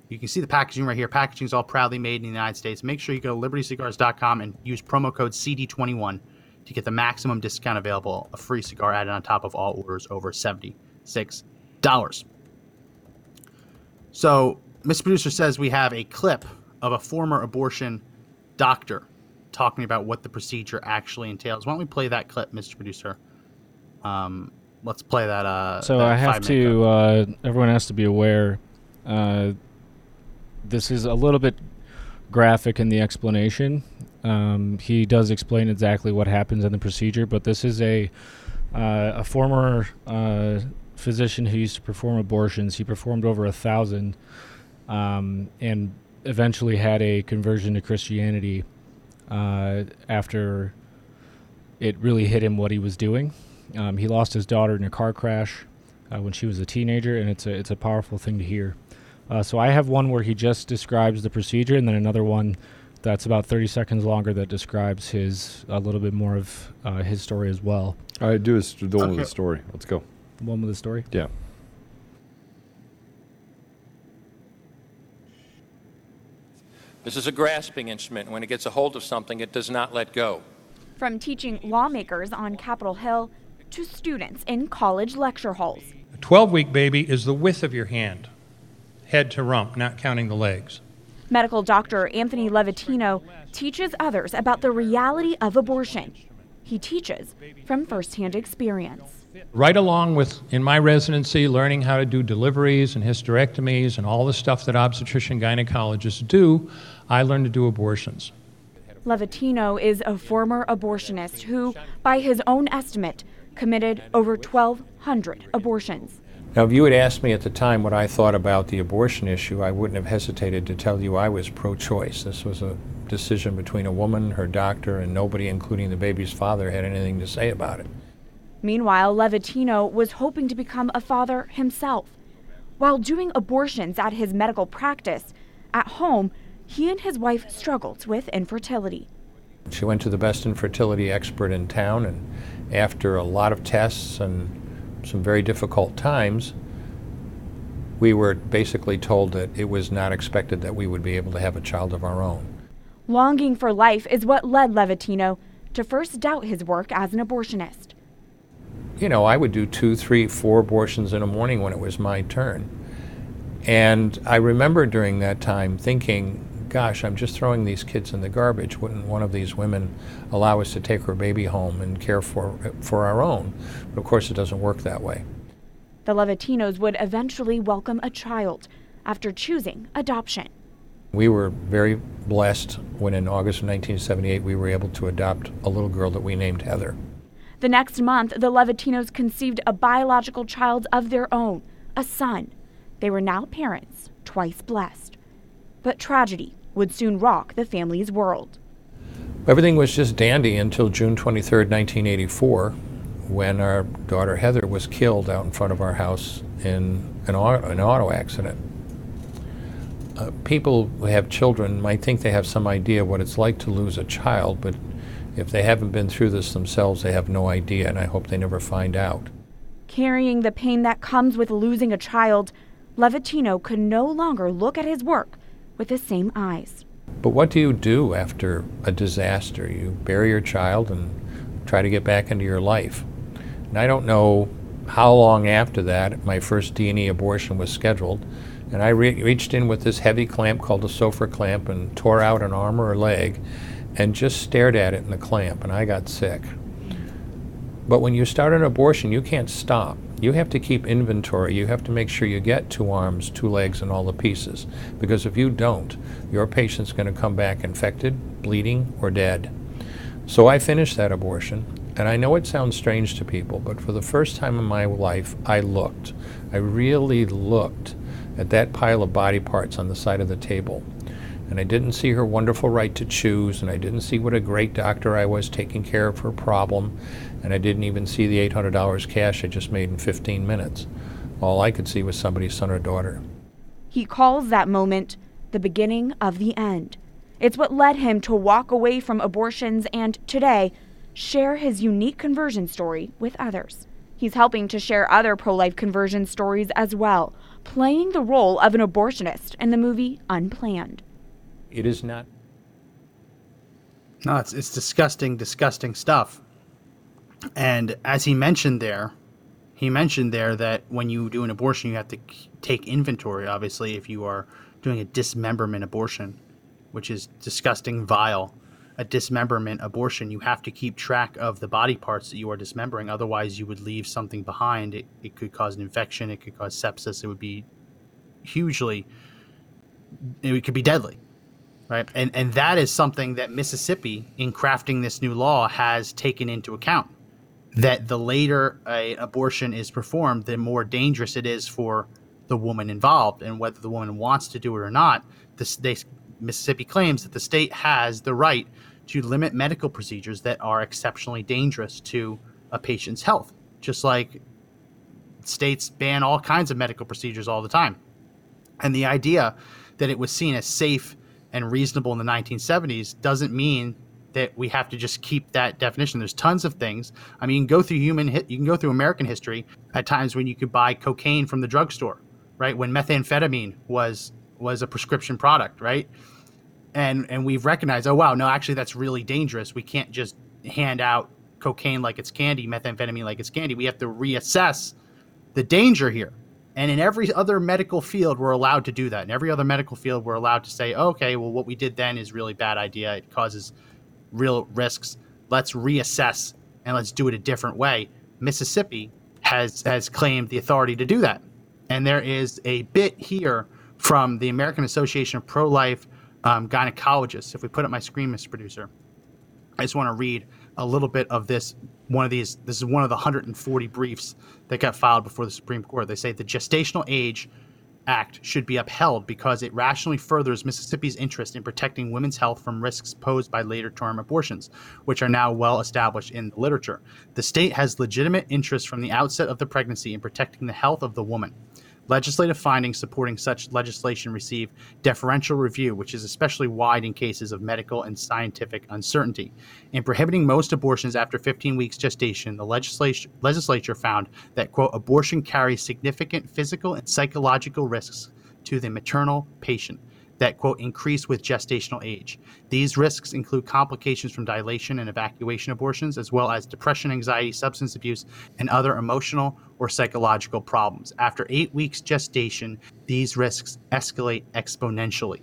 you can see the packaging right here. Packaging is all proudly made in the United States. Make sure you go to libertycigars.com and use promo code CD21 to get the maximum discount available. A free cigar added on top of all orders over $76. So, Mr. Producer says we have a clip of a former abortion doctor talking about what the procedure actually entails. Why don't we play that clip, Mr. Producer? Um, let's play that. Uh, So that I have to. Uh, everyone has to be aware. Uh, this is a little bit graphic in the explanation. Um, he does explain exactly what happens in the procedure, but this is a uh, a former uh, physician who used to perform abortions. He performed over a thousand, um, and eventually had a conversion to Christianity uh, after it really hit him what he was doing. Um, he lost his daughter in a car crash uh, when she was a teenager, and it's a it's a powerful thing to hear. Uh, so I have one where he just describes the procedure, and then another one that's about 30 seconds longer that describes his a little bit more of uh, his story as well. All right, do is the one with the story. Let's go. The One with the story. Yeah. This is a grasping instrument. When it gets a hold of something, it does not let go. From teaching lawmakers on Capitol Hill to students in college lecture halls. A 12 week baby is the width of your hand, head to rump, not counting the legs. Medical doctor Anthony Levatino teaches others about the reality of abortion. He teaches from firsthand experience. Right along with, in my residency, learning how to do deliveries and hysterectomies and all the stuff that obstetrician gynecologists do, I learned to do abortions. Levatino is a former abortionist who, by his own estimate, committed over 1,200 abortions. Now, if you had asked me at the time what I thought about the abortion issue, I wouldn't have hesitated to tell you I was pro choice. This was a decision between a woman, her doctor, and nobody, including the baby's father, had anything to say about it. Meanwhile, Levatino was hoping to become a father himself. While doing abortions at his medical practice, at home, he and his wife struggled with infertility. She went to the best infertility expert in town, and after a lot of tests and some very difficult times, we were basically told that it was not expected that we would be able to have a child of our own. Longing for life is what led Levatino to first doubt his work as an abortionist. You know, I would do two, three, four abortions in a morning when it was my turn. And I remember during that time thinking, gosh, I'm just throwing these kids in the garbage. Wouldn't one of these women allow us to take her baby home and care for, for our own? But of course, it doesn't work that way. The Levatinos would eventually welcome a child after choosing adoption. We were very blessed when in August of 1978 we were able to adopt a little girl that we named Heather. The next month, the Levatinos conceived a biological child of their own, a son. They were now parents, twice blessed. But tragedy would soon rock the family's world. Everything was just dandy until June 23, 1984, when our daughter Heather was killed out in front of our house in an auto, an auto accident. Uh, people who have children might think they have some idea what it's like to lose a child, but if they haven't been through this themselves, they have no idea, and I hope they never find out. Carrying the pain that comes with losing a child, Levatino could no longer look at his work with the same eyes. But what do you do after a disaster? You bury your child and try to get back into your life. And I don't know how long after that my first D&E abortion was scheduled, and I re- reached in with this heavy clamp called a Sopher clamp and tore out an arm or a leg and just stared at it in the clamp, and I got sick. But when you start an abortion, you can't stop. You have to keep inventory. You have to make sure you get two arms, two legs, and all the pieces. Because if you don't, your patient's going to come back infected, bleeding, or dead. So I finished that abortion, and I know it sounds strange to people, but for the first time in my life, I looked. I really looked at that pile of body parts on the side of the table. And I didn't see her wonderful right to choose, and I didn't see what a great doctor I was taking care of her problem, and I didn't even see the $800 cash I just made in 15 minutes. All I could see was somebody's son or daughter. He calls that moment the beginning of the end. It's what led him to walk away from abortions and today share his unique conversion story with others. He's helping to share other pro life conversion stories as well, playing the role of an abortionist in the movie Unplanned. It is not. No, it's, it's disgusting, disgusting stuff. And as he mentioned there, he mentioned there that when you do an abortion, you have to take inventory, obviously, if you are doing a dismemberment abortion, which is disgusting, vile. A dismemberment abortion, you have to keep track of the body parts that you are dismembering. Otherwise, you would leave something behind. It, it could cause an infection, it could cause sepsis, it would be hugely, it could be deadly right and and that is something that mississippi in crafting this new law has taken into account that the later a abortion is performed the more dangerous it is for the woman involved. And whether the woman wants to do it or not the state, mississippi claims that the state has the right to limit medical procedures that are exceptionally dangerous to a patient's health. Just like states ban all kinds of medical procedures all the time. And the idea that it was seen as safe and reasonable in the 1970s doesn't mean that we have to just keep that definition. There's tons of things. I mean, you can go through human, you can go through American history at times when you could buy cocaine from the drugstore, right? When methamphetamine was was a prescription product, right? And and we've recognized, oh wow, no, actually that's really dangerous. We can't just hand out cocaine like it's candy, methamphetamine like it's candy. We have to reassess the danger here. And in every other medical field, we're allowed to do that. In every other medical field, we're allowed to say, okay, well, what we did then is really bad idea. It causes real risks. Let's reassess and let's do it a different way. Mississippi has has claimed the authority to do that. And there is a bit here from the American Association of Pro Life um, Gynecologists. If we put up my screen, Mr. Producer, I just want to read a little bit of this. One of these, this is one of the 140 briefs that got filed before the Supreme Court. They say the gestational age Act should be upheld because it rationally furthers Mississippi's interest in protecting women's health from risks posed by later term abortions, which are now well established in the literature. The state has legitimate interest from the outset of the pregnancy in protecting the health of the woman. Legislative findings supporting such legislation receive deferential review, which is especially wide in cases of medical and scientific uncertainty. In prohibiting most abortions after 15 weeks gestation, the legislature, legislature found that, quote, abortion carries significant physical and psychological risks to the maternal patient that, quote, increase with gestational age. These risks include complications from dilation and evacuation abortions, as well as depression, anxiety, substance abuse, and other emotional or psychological problems. After eight weeks gestation, these risks escalate exponentially.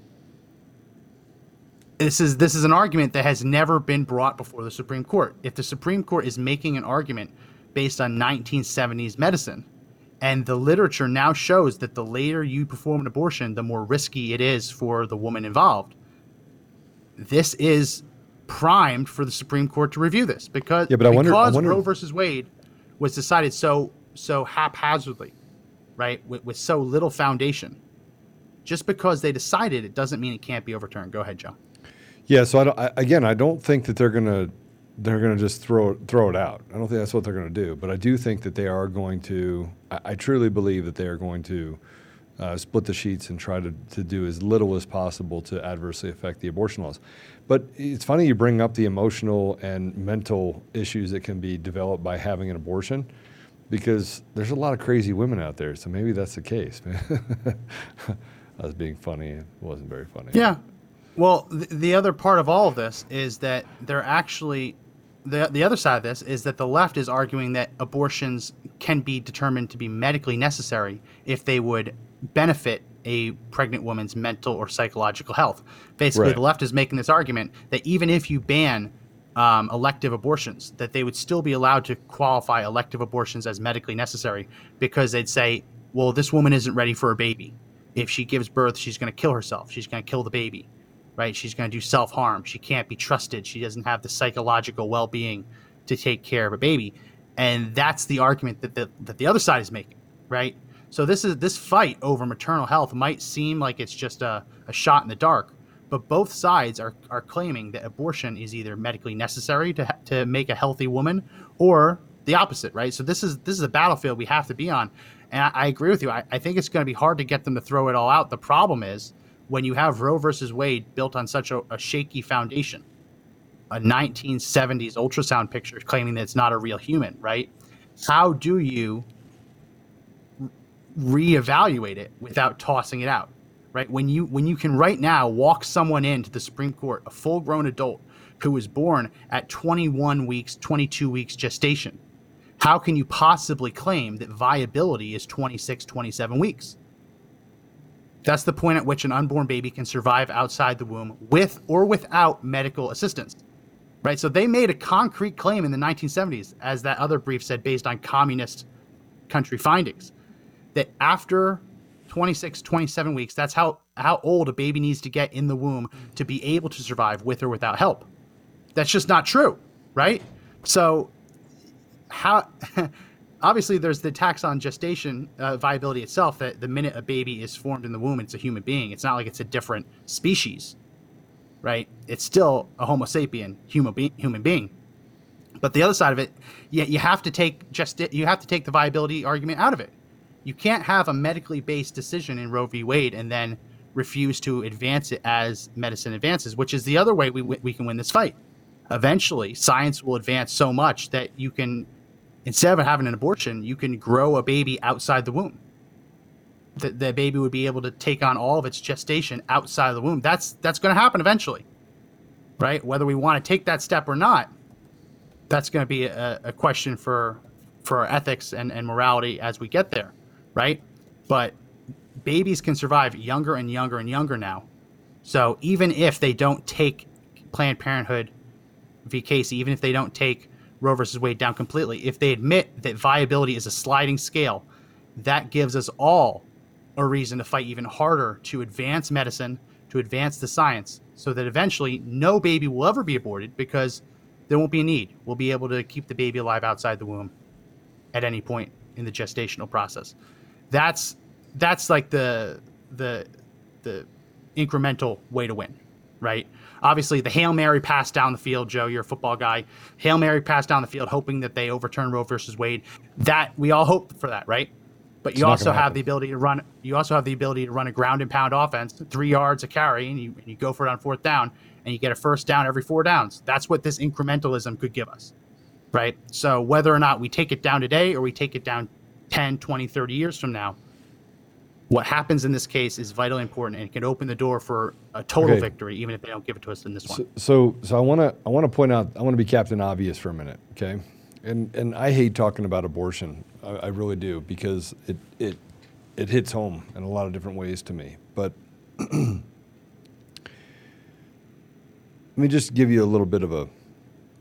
This is this is an argument that has never been brought before the Supreme Court. If the Supreme Court is making an argument based on 1970s medicine, and the literature now shows that the later you perform an abortion, the more risky it is for the woman involved. This is primed for the Supreme Court to review this because, Yeah, but I wonder- I wonder- Roe versus Wade was decided so so haphazardly, right, with, with so little foundation. Just because they decided it doesn't mean it can't be overturned. Go ahead, Joe. Yeah, so I, don't, I again, I don't think that they're gonna they're gonna just throw throw it out. I don't think that's what they're gonna do. But I do think that they are going to. I, I truly believe that they are going to uh, split the sheets and try to, to do as little as possible to adversely affect the abortion laws. But it's funny you bring up the emotional and mental issues that can be developed by having an abortion. Because there's a lot of crazy women out there, so maybe that's the case. I was being funny; it wasn't very funny. Yeah. Well, the, the other part of all of this is that they're actually the the other side of this is that the left is arguing that abortions can be determined to be medically necessary if they would benefit a pregnant woman's mental or psychological health. Basically, Right. the left is making this argument that even if you ban um, elective abortions, that they would still be allowed to qualify elective abortions as medically necessary because they'd say, well, this woman isn't ready for a baby. If she gives birth, she's going to kill herself. She's going to kill the baby, right? She's going to do self harm. She can't be trusted. She doesn't have the psychological well being to take care of a baby. And that's the argument that the, that the other side is making, right? So this is this fight over maternal health might seem like it's just a, a shot in the dark, but both sides are, are claiming that abortion is either medically necessary to, to make a healthy woman or the opposite, right? So this is this is a battlefield we have to be on. And I, I agree with you. I, I think it's going to be hard to get them to throw it all out. The problem is when you have Roe versus Wade built on such a, a shaky foundation, a 1970s ultrasound picture claiming that it's not a real human, right? How do you reevaluate it without tossing it out? Right? When you when you can right now walk someone into the Supreme Court, a full-grown adult who was born at 21 weeks, 22 weeks gestation, how can you possibly claim that viability is 26, 27 weeks? That's the point at which an unborn baby can survive outside the womb with or without medical assistance. Right? So they made a concrete claim in the 1970s, as that other brief said, based on communist country findings, that after 26, 27 weeks, that's how, how old a baby needs to get in the womb to be able to survive with or without help. That's just not true, right? So how obviously there's the tax on gestation uh, viability itself that the minute a baby is formed in the womb it's a human being. It's not like it's a different species right? It's still a homo sapien human, be- human being. But the other side of it you, you have to take just you have to take the viability argument out of it. You can't have a medically based decision in roe v. Wade and then refuse to advance it as medicine advances which is the other way we, we can win this fight. Eventually science will advance so much that you can instead of having an abortion you can grow a baby outside the womb. The, the baby would be able to take on all of its gestation outside of the womb. That's that's going to happen eventually right? Whether we want to take that step or not that's going to be a, a question for for our ethics and, and morality as we get there right? But babies can survive younger and younger and younger now. So even if they don't take planned parenthood v casey even if they don't take Roe versus Wade down completely. If they admit that viability is a sliding scale, that gives us all a reason to fight even harder to advance medicine, to advance the science, so that eventually no baby will ever be aborted because there won't be a need. We'll be able to keep the baby alive outside the womb at any point in the gestational process. That's that's like the the the incremental way to win, right? Obviously, the Hail Mary pass down the field, Joe, you're a football guy. Hail Mary pass down the field, hoping that they overturn Roe versus Wade. That we all hope for that, right? But you also have the ability to run. You also have the ability to run a ground and pound offense, three yards a carry, and you, and you go for it on fourth down, and you get a first down every four downs. That's what this incrementalism could give us, right? So whether or not we take it down today or we take it down 10, 20, 30 years from now, what happens in this case is vitally important and it can open the door for a total Okay. victory, even if they don't give it to us in this one. So, so, so I want to, I want to point out, I want to be Captain Obvious for a minute, okay? And and I hate talking about abortion, I, I really do, because it it it hits home in a lot of different ways to me. But let me just give you a little bit of a, let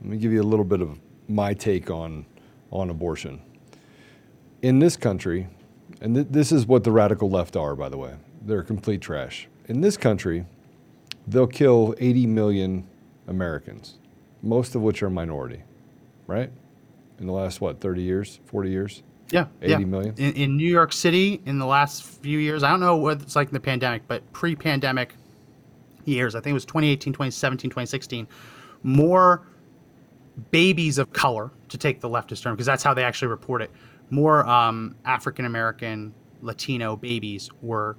me give you a little bit of my take on on abortion. In this country, and th- this is what the radical left are, by the way, they're complete trash. In this country, they'll kill 80 million Americans, most of which are minority, right? In the last, what, 30 years, 40 years? Yeah, 80 yeah. million? In, in New York City, in the last few years, I don't know what it's like in the pandemic, but pre-pandemic years, I think it was 2018, 2017, 2016, more babies of color, to take the leftist term, because that's how they actually report it, more um, African American, Latino babies were,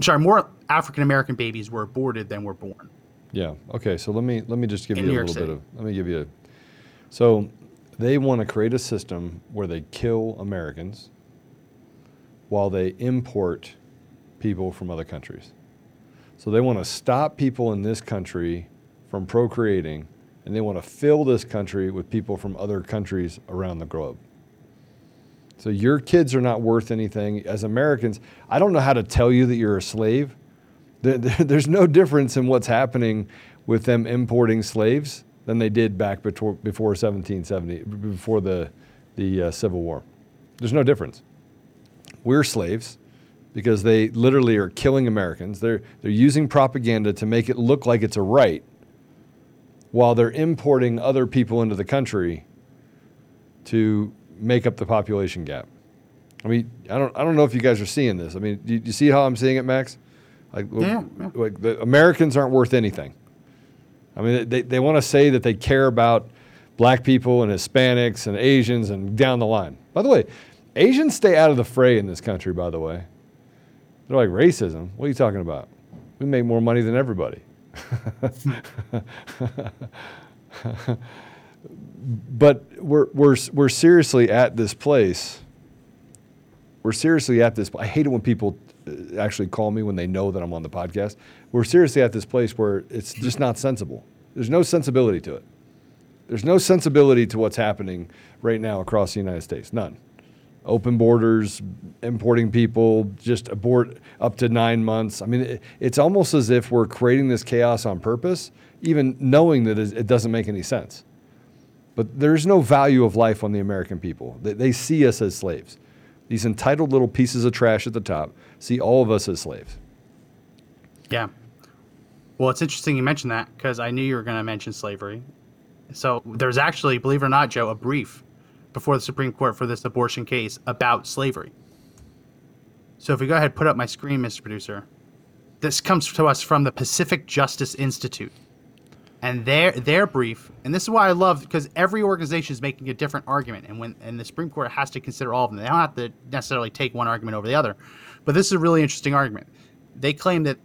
sorry, more African American babies were aborted than were born. Yeah. Okay. So let me let me just give In you New a little bit of let me give you a. So they want to create a system where they kill Americans while they import people from other countries. So they want to stop people in this country from procreating, and they want to fill this country with people from other countries around the globe. So your kids are not worth anything. As Americans, I don't know how to tell you that you're a slave. There- there- There's no difference in what's happening with them importing slaves than they did back before, before 1770, before the, the uh, Civil War. There's no difference. We're slaves because they literally are killing Americans. They're, they're using propaganda to make it look like it's a right while they're importing other people into the country to make up the population gap. I mean, I don't, I don't know if you guys are seeing this. I mean, do you, you see how I'm seeing it, Max? Like, Yeah, yeah. like the Americans aren't worth anything. I mean, they, they want to say that they care about black people and Hispanics and Asians and down the line. By the way, Asians stay out of the fray in this country, by the way. They're like, racism? What are you talking about? We make more money than everybody. but we're, we're, we're seriously at this place. We're seriously at this. I hate it when people uh, actually call me when they know that I'm on the podcast. We're seriously at this place where it's just not sensible. There's no sensibility to it. There's no sensibility to what's happening right now across the United States. None. Open borders, importing people, just abort up to nine months. I mean, it, it's almost as if we're creating this chaos on purpose, even knowing that it it doesn't make any sense. But there's no value of life on the American people. They, they see us as slaves. These entitled little pieces of trash at the top see all of us as slaves. Yeah. Well, it's interesting you mentioned that because I knew you were going to mention slavery. So there's actually, believe it or not, Joe, a brief before the Supreme Court for this abortion case about slavery. So if we go ahead, and put up my screen, Mr. Producer. This comes to us from the Pacific Justice Institute. And their their brief, and this is why I love because every organization is making a different argument, and when and the Supreme Court has to consider all of them. They don't have to necessarily take one argument over the other. But this is a really interesting argument. They claim that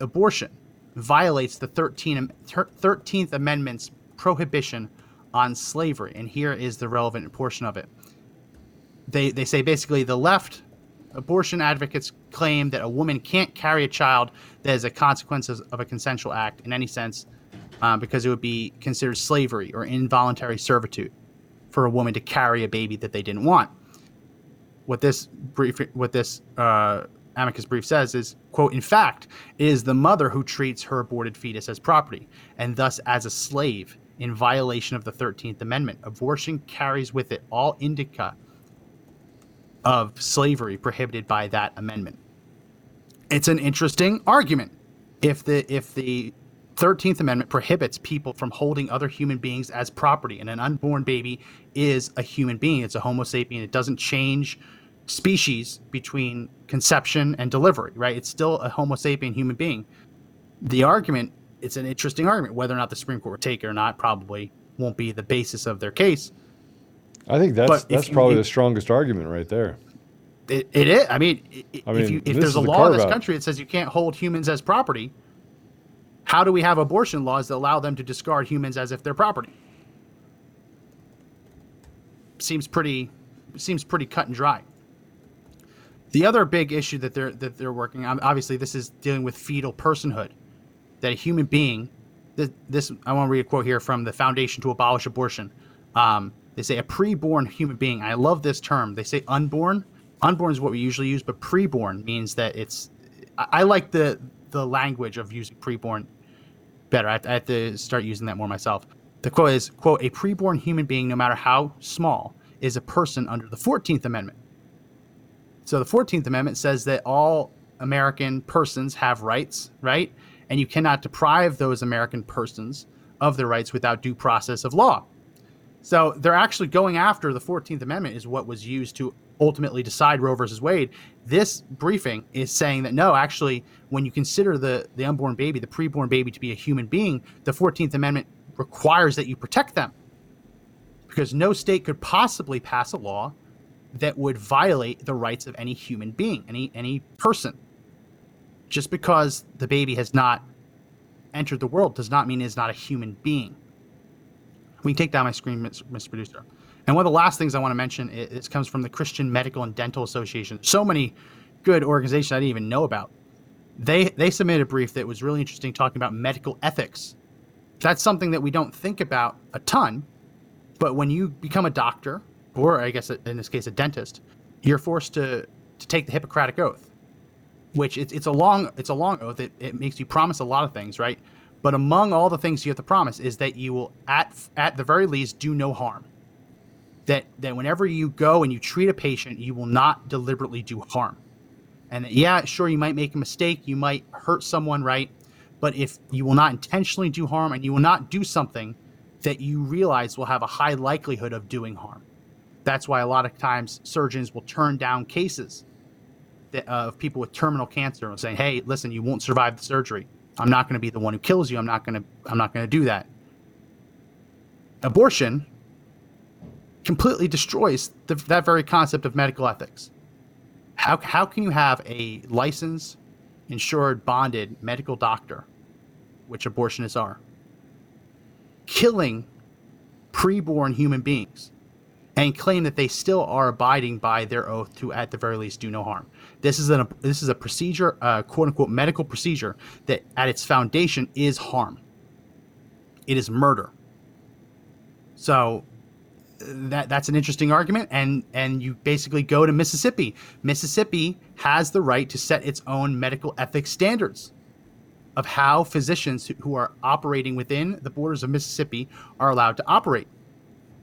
abortion violates the 13, 13th Amendment's prohibition on slavery, and here is the relevant portion of it. They they say basically the left abortion advocates claim that a woman can't carry a child that is a consequence of of a consensual act in any sense uh, because it would be considered slavery or involuntary servitude for a woman to carry a baby that they didn't want. What this brief, what this uh, amicus brief says is, quote, in fact, it is the mother who treats her aborted fetus as property and thus as a slave in violation of the 13th Amendment. Abortion carries with it all indica of slavery prohibited by that amendment. It's an interesting argument. If the if the 13th Amendment prohibits people from holding other human beings as property, and an unborn baby is a human being, it's a Homo sapien, it doesn't change species between conception and delivery, right? It's still a Homo sapien human being. The argument, it's an interesting argument. Whether or not the Supreme Court would take it or not, probably won't be the basis of their case. I think that's But that's probably you- the strongest argument right there. It, it is. I mean, i- I if, you, if there's a law in this carve-out. country that says you can't hold humans as property, how do we have abortion laws that allow them to discard humans as if they're property? Seems pretty, seems pretty cut and dry. The other big issue that they're that they're working on, obviously, this is dealing with fetal personhood, that a human being. This, this I want to read a quote here from the Foundation to Abolish Abortion. Um, they say a preborn human being. I love this term. They say unborn. Unborn is what we usually use, but preborn means that it's. I, I like the the language of using preborn better. I, I have to start using that more myself. The quote is quote a preborn human being, no matter how small, is a person under the Fourteenth Amendment. So the 14th Amendment says that all American persons have rights, right? And you cannot deprive those American persons of their rights without due process of law. So they're actually going after the 14th Amendment is what was used to ultimately decide Roe versus Wade. This briefing is saying that no, actually, when you consider the, the unborn baby, the preborn baby to be a human being, the 14th Amendment requires that you protect them. Because no state could possibly pass a law that would violate the rights of any human being, any any person. Just because the baby has not entered the world does not mean it's not a human being. We can take down my screen. Mr. Producer. And one of the last things I want to mention is, comes from the Christian Medical and Dental Association. So many good organizations I didn't even know about. They they submitted a brief that was really interesting, talking about medical ethics. That's something that we don't think about a ton, but when you become a doctor, or I guess in this case a dentist, you're forced to to take the Hippocratic oath, which it's, it's a long it's a long oath. It, it makes you promise a lot of things, right? But among all the things you have to promise is that you will at at the very least do no harm. That that whenever you go and you treat a patient, you will not deliberately do harm. And that, yeah, sure, you might make a mistake, you might hurt someone, right? But if you will not intentionally do harm and you will not do something that you realize will have a high likelihood of doing harm. That's why a lot of times surgeons will turn down cases that, uh, of people with terminal cancer and saying, "Hey, listen, you won't survive the surgery. I'm not going to be the one who kills you. I'm not going to. I'm not going to do that." Abortion completely destroys the, that very concept of medical ethics. How how can you have a licensed, insured, bonded medical doctor, which abortionists are, killing preborn human beings? and claim that they still are abiding by their oath to, at the very least, do no harm. This is an this is a procedure, uh, quote unquote, medical procedure that, at its foundation, is harm. It is murder. So that that's an interesting argument, and and you basically go to Mississippi. Mississippi has the right to set its own medical ethics standards of how physicians who- are operating within the borders of Mississippi are allowed to operate.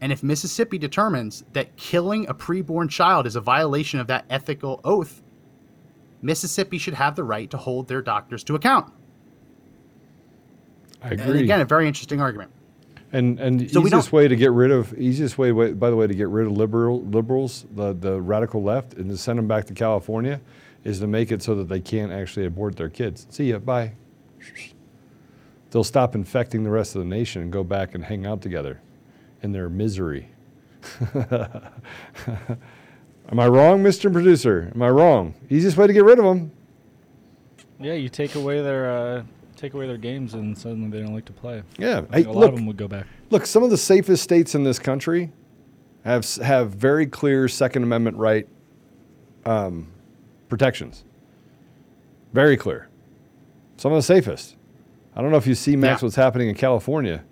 And if Mississippi determines that killing a preborn child is a violation of that ethical oath, Mississippi should have the right to hold their doctors to account. I And agree. again, a very interesting argument. And and So easiest way to get rid of easiest way, way by the way to get rid of liberal liberals the the radical left and to send them back to California is to make it so that they can't actually abort their kids. See ya, bye. They'll stop infecting the rest of the nation and go back and hang out together in their misery. Am I wrong, Mr. Producer? Am I wrong? Easiest way to get rid of them. Yeah, you take away their uh, take away their games, and suddenly they don't like to play. Yeah. I Hey, think a lot look, of them would go back. Look, some of the safest states in this country have have very clear Second Amendment right um, protections. Very clear. Some of the safest. I don't know if you see, Max, Yeah. what's happening in California,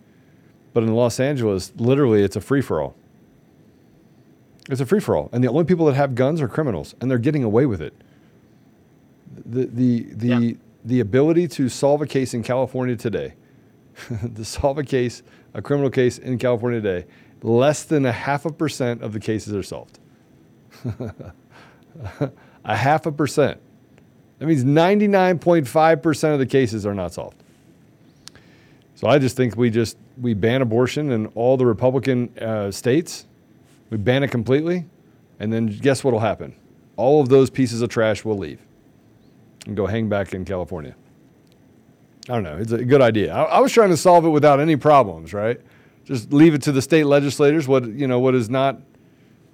but in Los Angeles, literally, it's a free for all. It's a free for all, and the only people that have guns are criminals, and they're getting away with it. The the the Yeah. The ability to solve a case in California today to solve a case, a criminal case in California today, less than a half a percent of the cases are solved. a half a percent. That means 99.5% of the cases are not solved. So I just think we just we ban abortion in all the Republican uh, states. We ban it completely, and then guess what will happen? All of those pieces of trash will leave and go hang back in California. I don't know. It's a good idea. I, I was trying to solve it without any problems, right? Just leave it to the state legislators. What you know, what is not,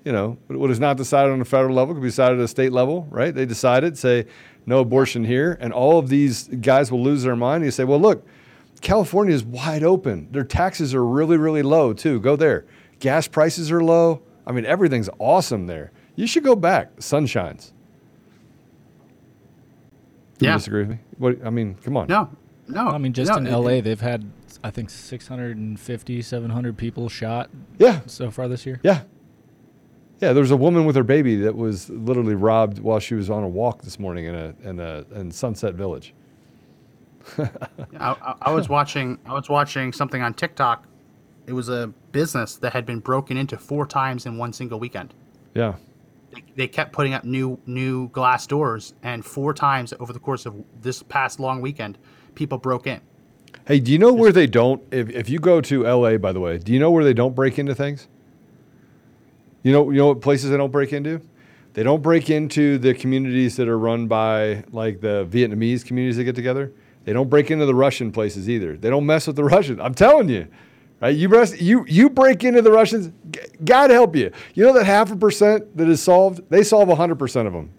you know, what is not decided on the federal level could be decided at a state level, right? They decide it, say no abortion here, and all of these guys will lose their mind. You say, well, look, California is wide open. Their taxes are really, really low too. Go there. Gas prices are low. I mean, everything's awesome there. You should go back. sun shines. Do you Yeah. disagree with me? What I mean, come on. No, no. I mean, just no, in it- LA, they've had I think 650, 700 people shot Yeah. so far this year. Yeah. Yeah, there was a woman with her baby that was literally robbed while she was on a walk this morning in a in a in Sunset Village. I, I, I was watching. I was watching something on TikTok. It was a business that had been broken into four times in one single weekend. Yeah. They, they kept putting up new new glass doors, and four times over the course of this past long weekend, people broke in. Hey, do you know where they don't if if you go to LA by the way, do you know where they don't break into things? You know, you know what places they don't break into? They don't break into the communities that are run by like the Vietnamese communities that get together. They don't break into the Russian places either. They don't mess with the Russians. I'm telling you. Right? You rest, you you break into the Russians, God help you. You know that half a percent that is solved, they solve 100% of them.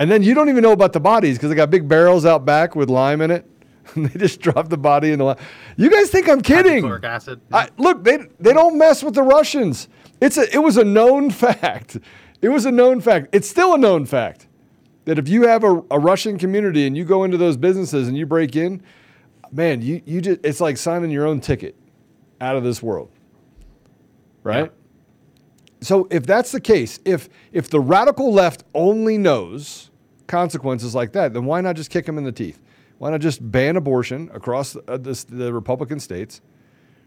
And then you don't even know about the bodies because they got big barrels out back with lime in it. And they just drop the body in the lime. You guys think I'm kidding? Hydrochloric acid. I, look, they they don't mess with the Russians. It's a it was a known fact. It was a known fact. It's still a known fact that if you have a, a Russian community and you go into those businesses and you break in, man, you you just it's like signing your own ticket out of this world. Right? So if that's the case, if if the radical left only knows consequences like that, then why not just kick them in the teeth? Why not just ban abortion across uh, this, the Republican states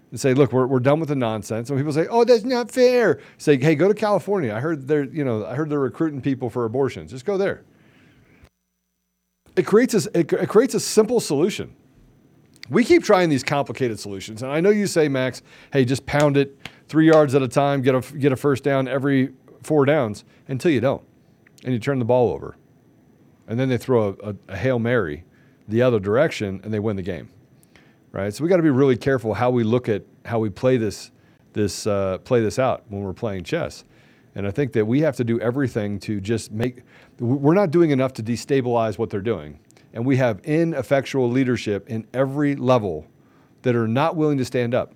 and say, look, we're, we're done with the nonsense? And people say, oh, that's not fair. Say, hey, go to California. I heard they're you know I heard they're recruiting people for abortions. Just go there. It creates a, it, it creates a simple solution. We keep trying these complicated solutions, and I know you say, Max, hey, just pound it three yards at a time, get a get a first down every four downs until you don't, and you turn the ball over, and then they throw a, a, a hail mary the other direction, and they win the game, right? So we got to be really careful how we look at how we play this this uh, play this out when we're playing chess, and I think that we have to do everything to just make. We're not doing enough to destabilize what they're doing and we have ineffectual leadership in every level that are not willing to stand up.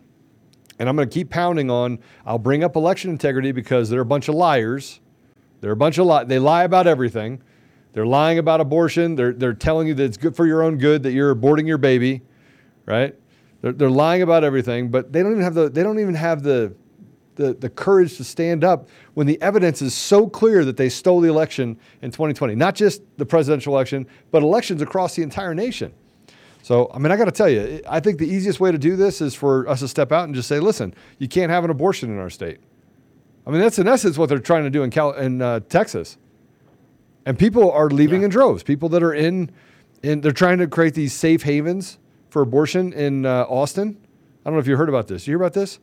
And I'm going to keep pounding on. I'll bring up election integrity because they're a bunch of liars. They're a bunch of li- They lie about everything. They're lying about abortion. They're, they're telling you that it's good for your own good that you're aborting your baby, right? They're, they're lying about everything, but they don't even have the they don't even have the, the the courage to stand up when the evidence is so clear that they stole the election in 2020. Not just the presidential election, but elections across the entire nation. So, I mean, I got to tell you, I think the easiest way to do this is for us to step out and just say, listen, you can't have an abortion in our state. I mean, that's in essence what they're trying to do in, Cal- in uh, Texas. And people are leaving in droves. People that are in, in, they're trying to create these safe havens for abortion in uh, Austin. I don't know if you heard about this. You hear about this?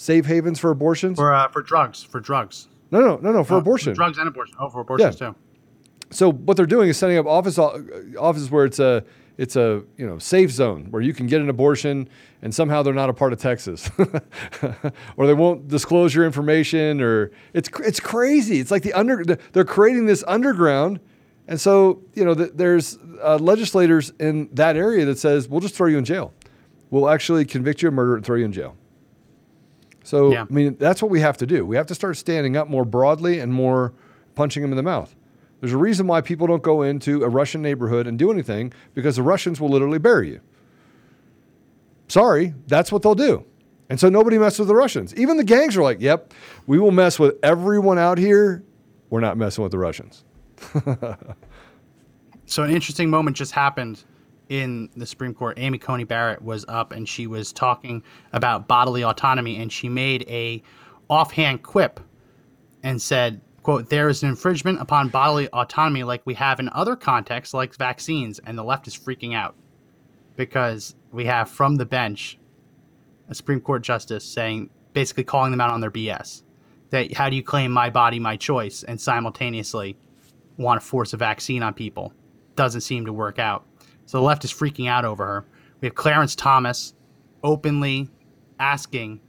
Safe havens for abortions? for uh, for drugs, for drugs, no, no, no, no, for Uh, abortion. drugs and abortion. Oh, for abortions too. So what they're doing is setting up office uh, offices where it's a it's a you know safe zone where you can get an abortion and somehow they're not a part of Texas, or they won't disclose your information, or it's it's crazy. It's like the under they're creating this underground, and so you know th- there's uh, legislators in that area that says we'll just throw you in jail, we'll actually convict you of murder and throw you in jail. So Yeah. I mean that's what we have to do. We have to start standing up more broadly and more punching them in the mouth. There's a reason why people don't go into a Russian neighborhood and do anything because the Russians will literally bury you. Sorry, that's what they'll do. And so nobody messes with the Russians. Even the gangs are like, yep, we will mess with everyone out here. We're not messing with the Russians. So an interesting moment just happened in the Supreme Court, Amy Coney Barrett was up and she was talking about bodily autonomy, and she made a offhand quip and said, "quote There is an infringement upon bodily autonomy like we have in other contexts, like vaccines," and the left is freaking out because we have from the bench a Supreme Court justice saying, basically calling them out on their BS. That how do you claim my body, my choice, and simultaneously want to force a vaccine on people? Doesn't seem to work out. So the left is freaking out over her. We have Clarence Thomas openly asking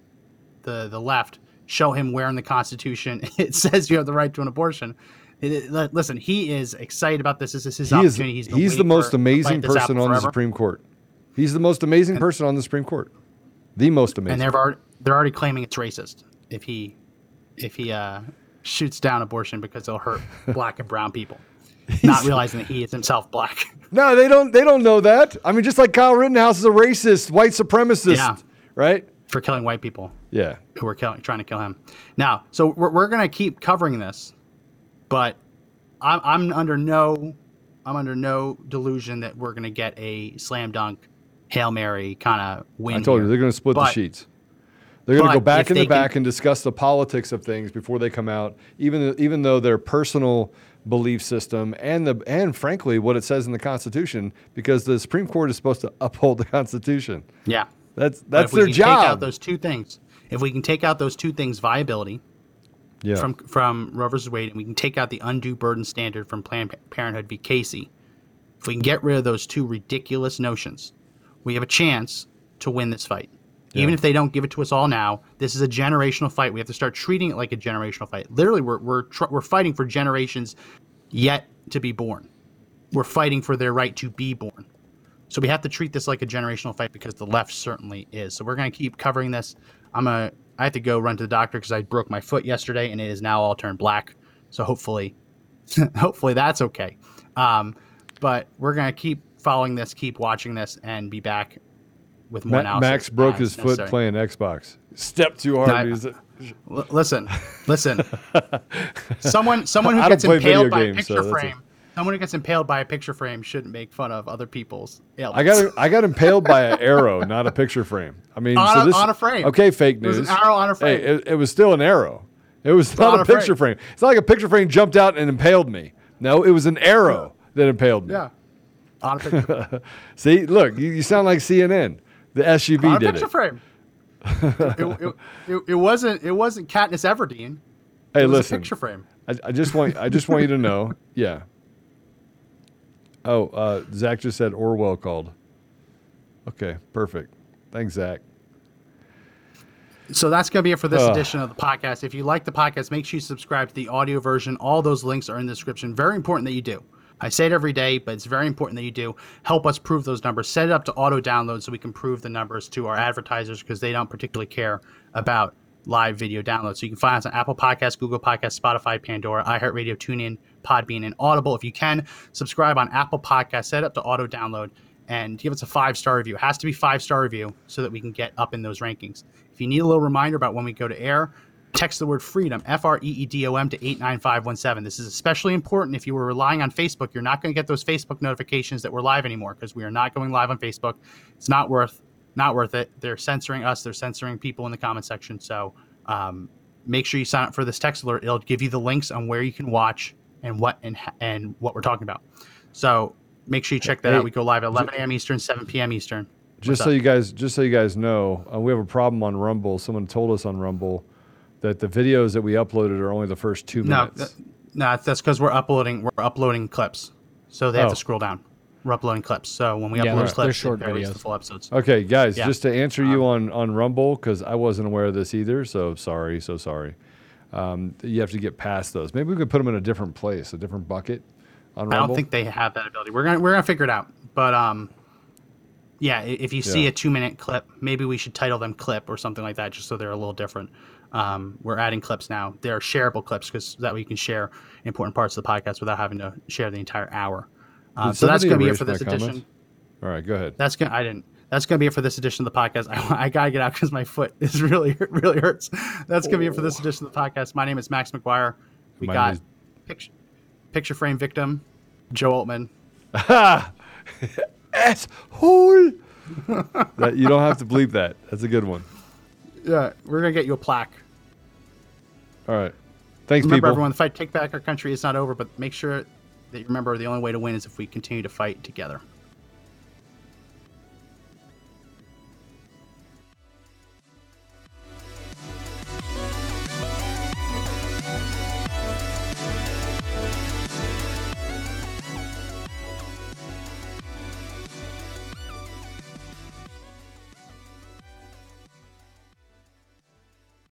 the the left show him where in the Constitution it says you have the right to an abortion. It- it- listen, he is excited about this. This is his He opportunity. been he's the most amazing fight this out person on the. Supreme Court. He's the most amazing person on the Supreme Court. The most amazing. and they're already they're already claiming it's racist if he if he uh, shoots down abortion because it'll hurt black and brown people, not realizing that he is himself black. No, they don't. They don't know that. I mean, just like Kyle Rittenhouse is a racist, white supremacist, Yeah. right? for killing white people Yeah. who were killing, trying to kill him. Now, so we're, we're gonna keep covering this, but I'm, I'm under no I'm under no delusion that we're gonna get a slam dunk, hail mary kind of win. I told you they're going to split the sheets. They're going to go back in the can- back and discuss the politics of things before they come out, even even though their personal belief system and the and frankly what it says in the Constitution, because the Supreme Court is supposed to uphold the Constitution. Yeah. That's that's if we their can Take out job. those two things. If we can take out those two things, viability yeah. from from Roe versus Wade, and we can take out the undue burden standard from Planned Parenthood v. Casey. If we can get rid of those two ridiculous notions, we have a chance to win this fight. Even if they don't give it to us all now, this is a generational fight. We have to start treating it like a generational fight. Literally, we're we're tr- we're fighting for generations yet to be born. We're fighting for their right to be born. So we have to treat this like a generational fight because the left certainly is. So we're going to keep covering this. I'm a I have to go run to the doctor because I broke my foot yesterday and it is now all turned black. So hopefully, hopefully that's okay. Um, but we're going to keep following this, keep watching this, and be back with more Ma- analysis. Max broke his foot playing Xbox. Step too hard. I- it- L- listen, listen. someone, someone who gets impaled by a games, so picture a- frame, someone who gets impaled by a picture frame shouldn't make fun of other people's. I got I got impaled by an arrow, not a picture frame. I mean, On so a- this, on a frame. Okay, fake It was news. an arrow on a frame. Hey, it, it was still an arrow. It was not a a frame. picture frame. It's not like a picture frame jumped out and impaled me. No, it was an arrow that impaled me. Yeah. On a picture. See, look, you, you sound like CNN. The SUV a did picture it. frame. it, it, it, it wasn't it wasn't Katniss Everdeen. Hey, It was listen. a picture frame. I, I just want I just want you to know. Yeah. Oh, uh, Zach just said Orwell called. Okay, perfect. Thanks, Zach. So that's going to be it for this Ugh. edition of the podcast. If you like the podcast, make sure you subscribe to the audio version. All those links are in the description. Very important that you do. I say it every day, but it's very important that you do. Help us prove those numbers. Set it up to auto download so we can prove the numbers to our advertisers because they don't particularly care about live video downloads. So you can find us on Apple Podcasts, Google Podcasts, Spotify, Pandora, iHeartRadio, TuneIn, Podbean, and Audible. If you can, subscribe on Apple Podcasts, set it up to auto download, and give us a five star review. It has to be five star review so that we can get up in those rankings. If you need a little reminder about when we go to air, text the word freedom, F R E E D O M, to 89517. This is especially important if you were relying on Facebook. You're not going to get those Facebook notifications that we're live anymore because we are not going live on Facebook. It's not worth not worth it. They're censoring us. They're censoring people in the comment section. So um, make sure you sign up for this text alert. It'll give you the links on where you can watch and what and and what we're talking about. So make sure you check that Hey, out. We go live at 11 a.m. Eastern, 7 p.m. Eastern. Just What's so up? you guys, just so you guys know, uh, we have a problem on Rumble. Someone told us on Rumble that the videos that we uploaded are only the first two No, minutes. th- no, that's because we're uploading we're uploading clips, so they have Oh. to scroll down. We're uploading clips, so when we Yeah, upload they're- clips, they're short videos. the full episodes. Okay, guys, Yeah. just to answer you Um, on on Rumble because I wasn't aware of this either. So sorry, so sorry. Um, you have to get past those. Maybe we could put them in a different place, a different bucket on Rumble. I don't think they have that ability. We're gonna we're gonna figure it out. But um, yeah, if you see Yeah. a two minute clip, maybe we should title them clip or something like that, just so they're a little different. Um, we're adding clips now. They're shareable clips because that way you can share important parts of the podcast without having to share the entire hour. Did so that's gonna be it for this my comments? edition. All right, go ahead. That's gonna. I didn't. That's gonna be it for this edition of the podcast. I, I gotta get out because my foot is really really hurts. That's gonna be it for this edition of the podcast. My name is Max McGuire. We My got picture, picture frame victim, Joe Oltmann. asshole. that you don't have to bleep that. That's a good one. Yeah, we're gonna get you a plaque. All right. Thanks, people. remember, people. everyone, the fight take back our country is not over, but make sure that you remember the only way to win is if we continue to fight together.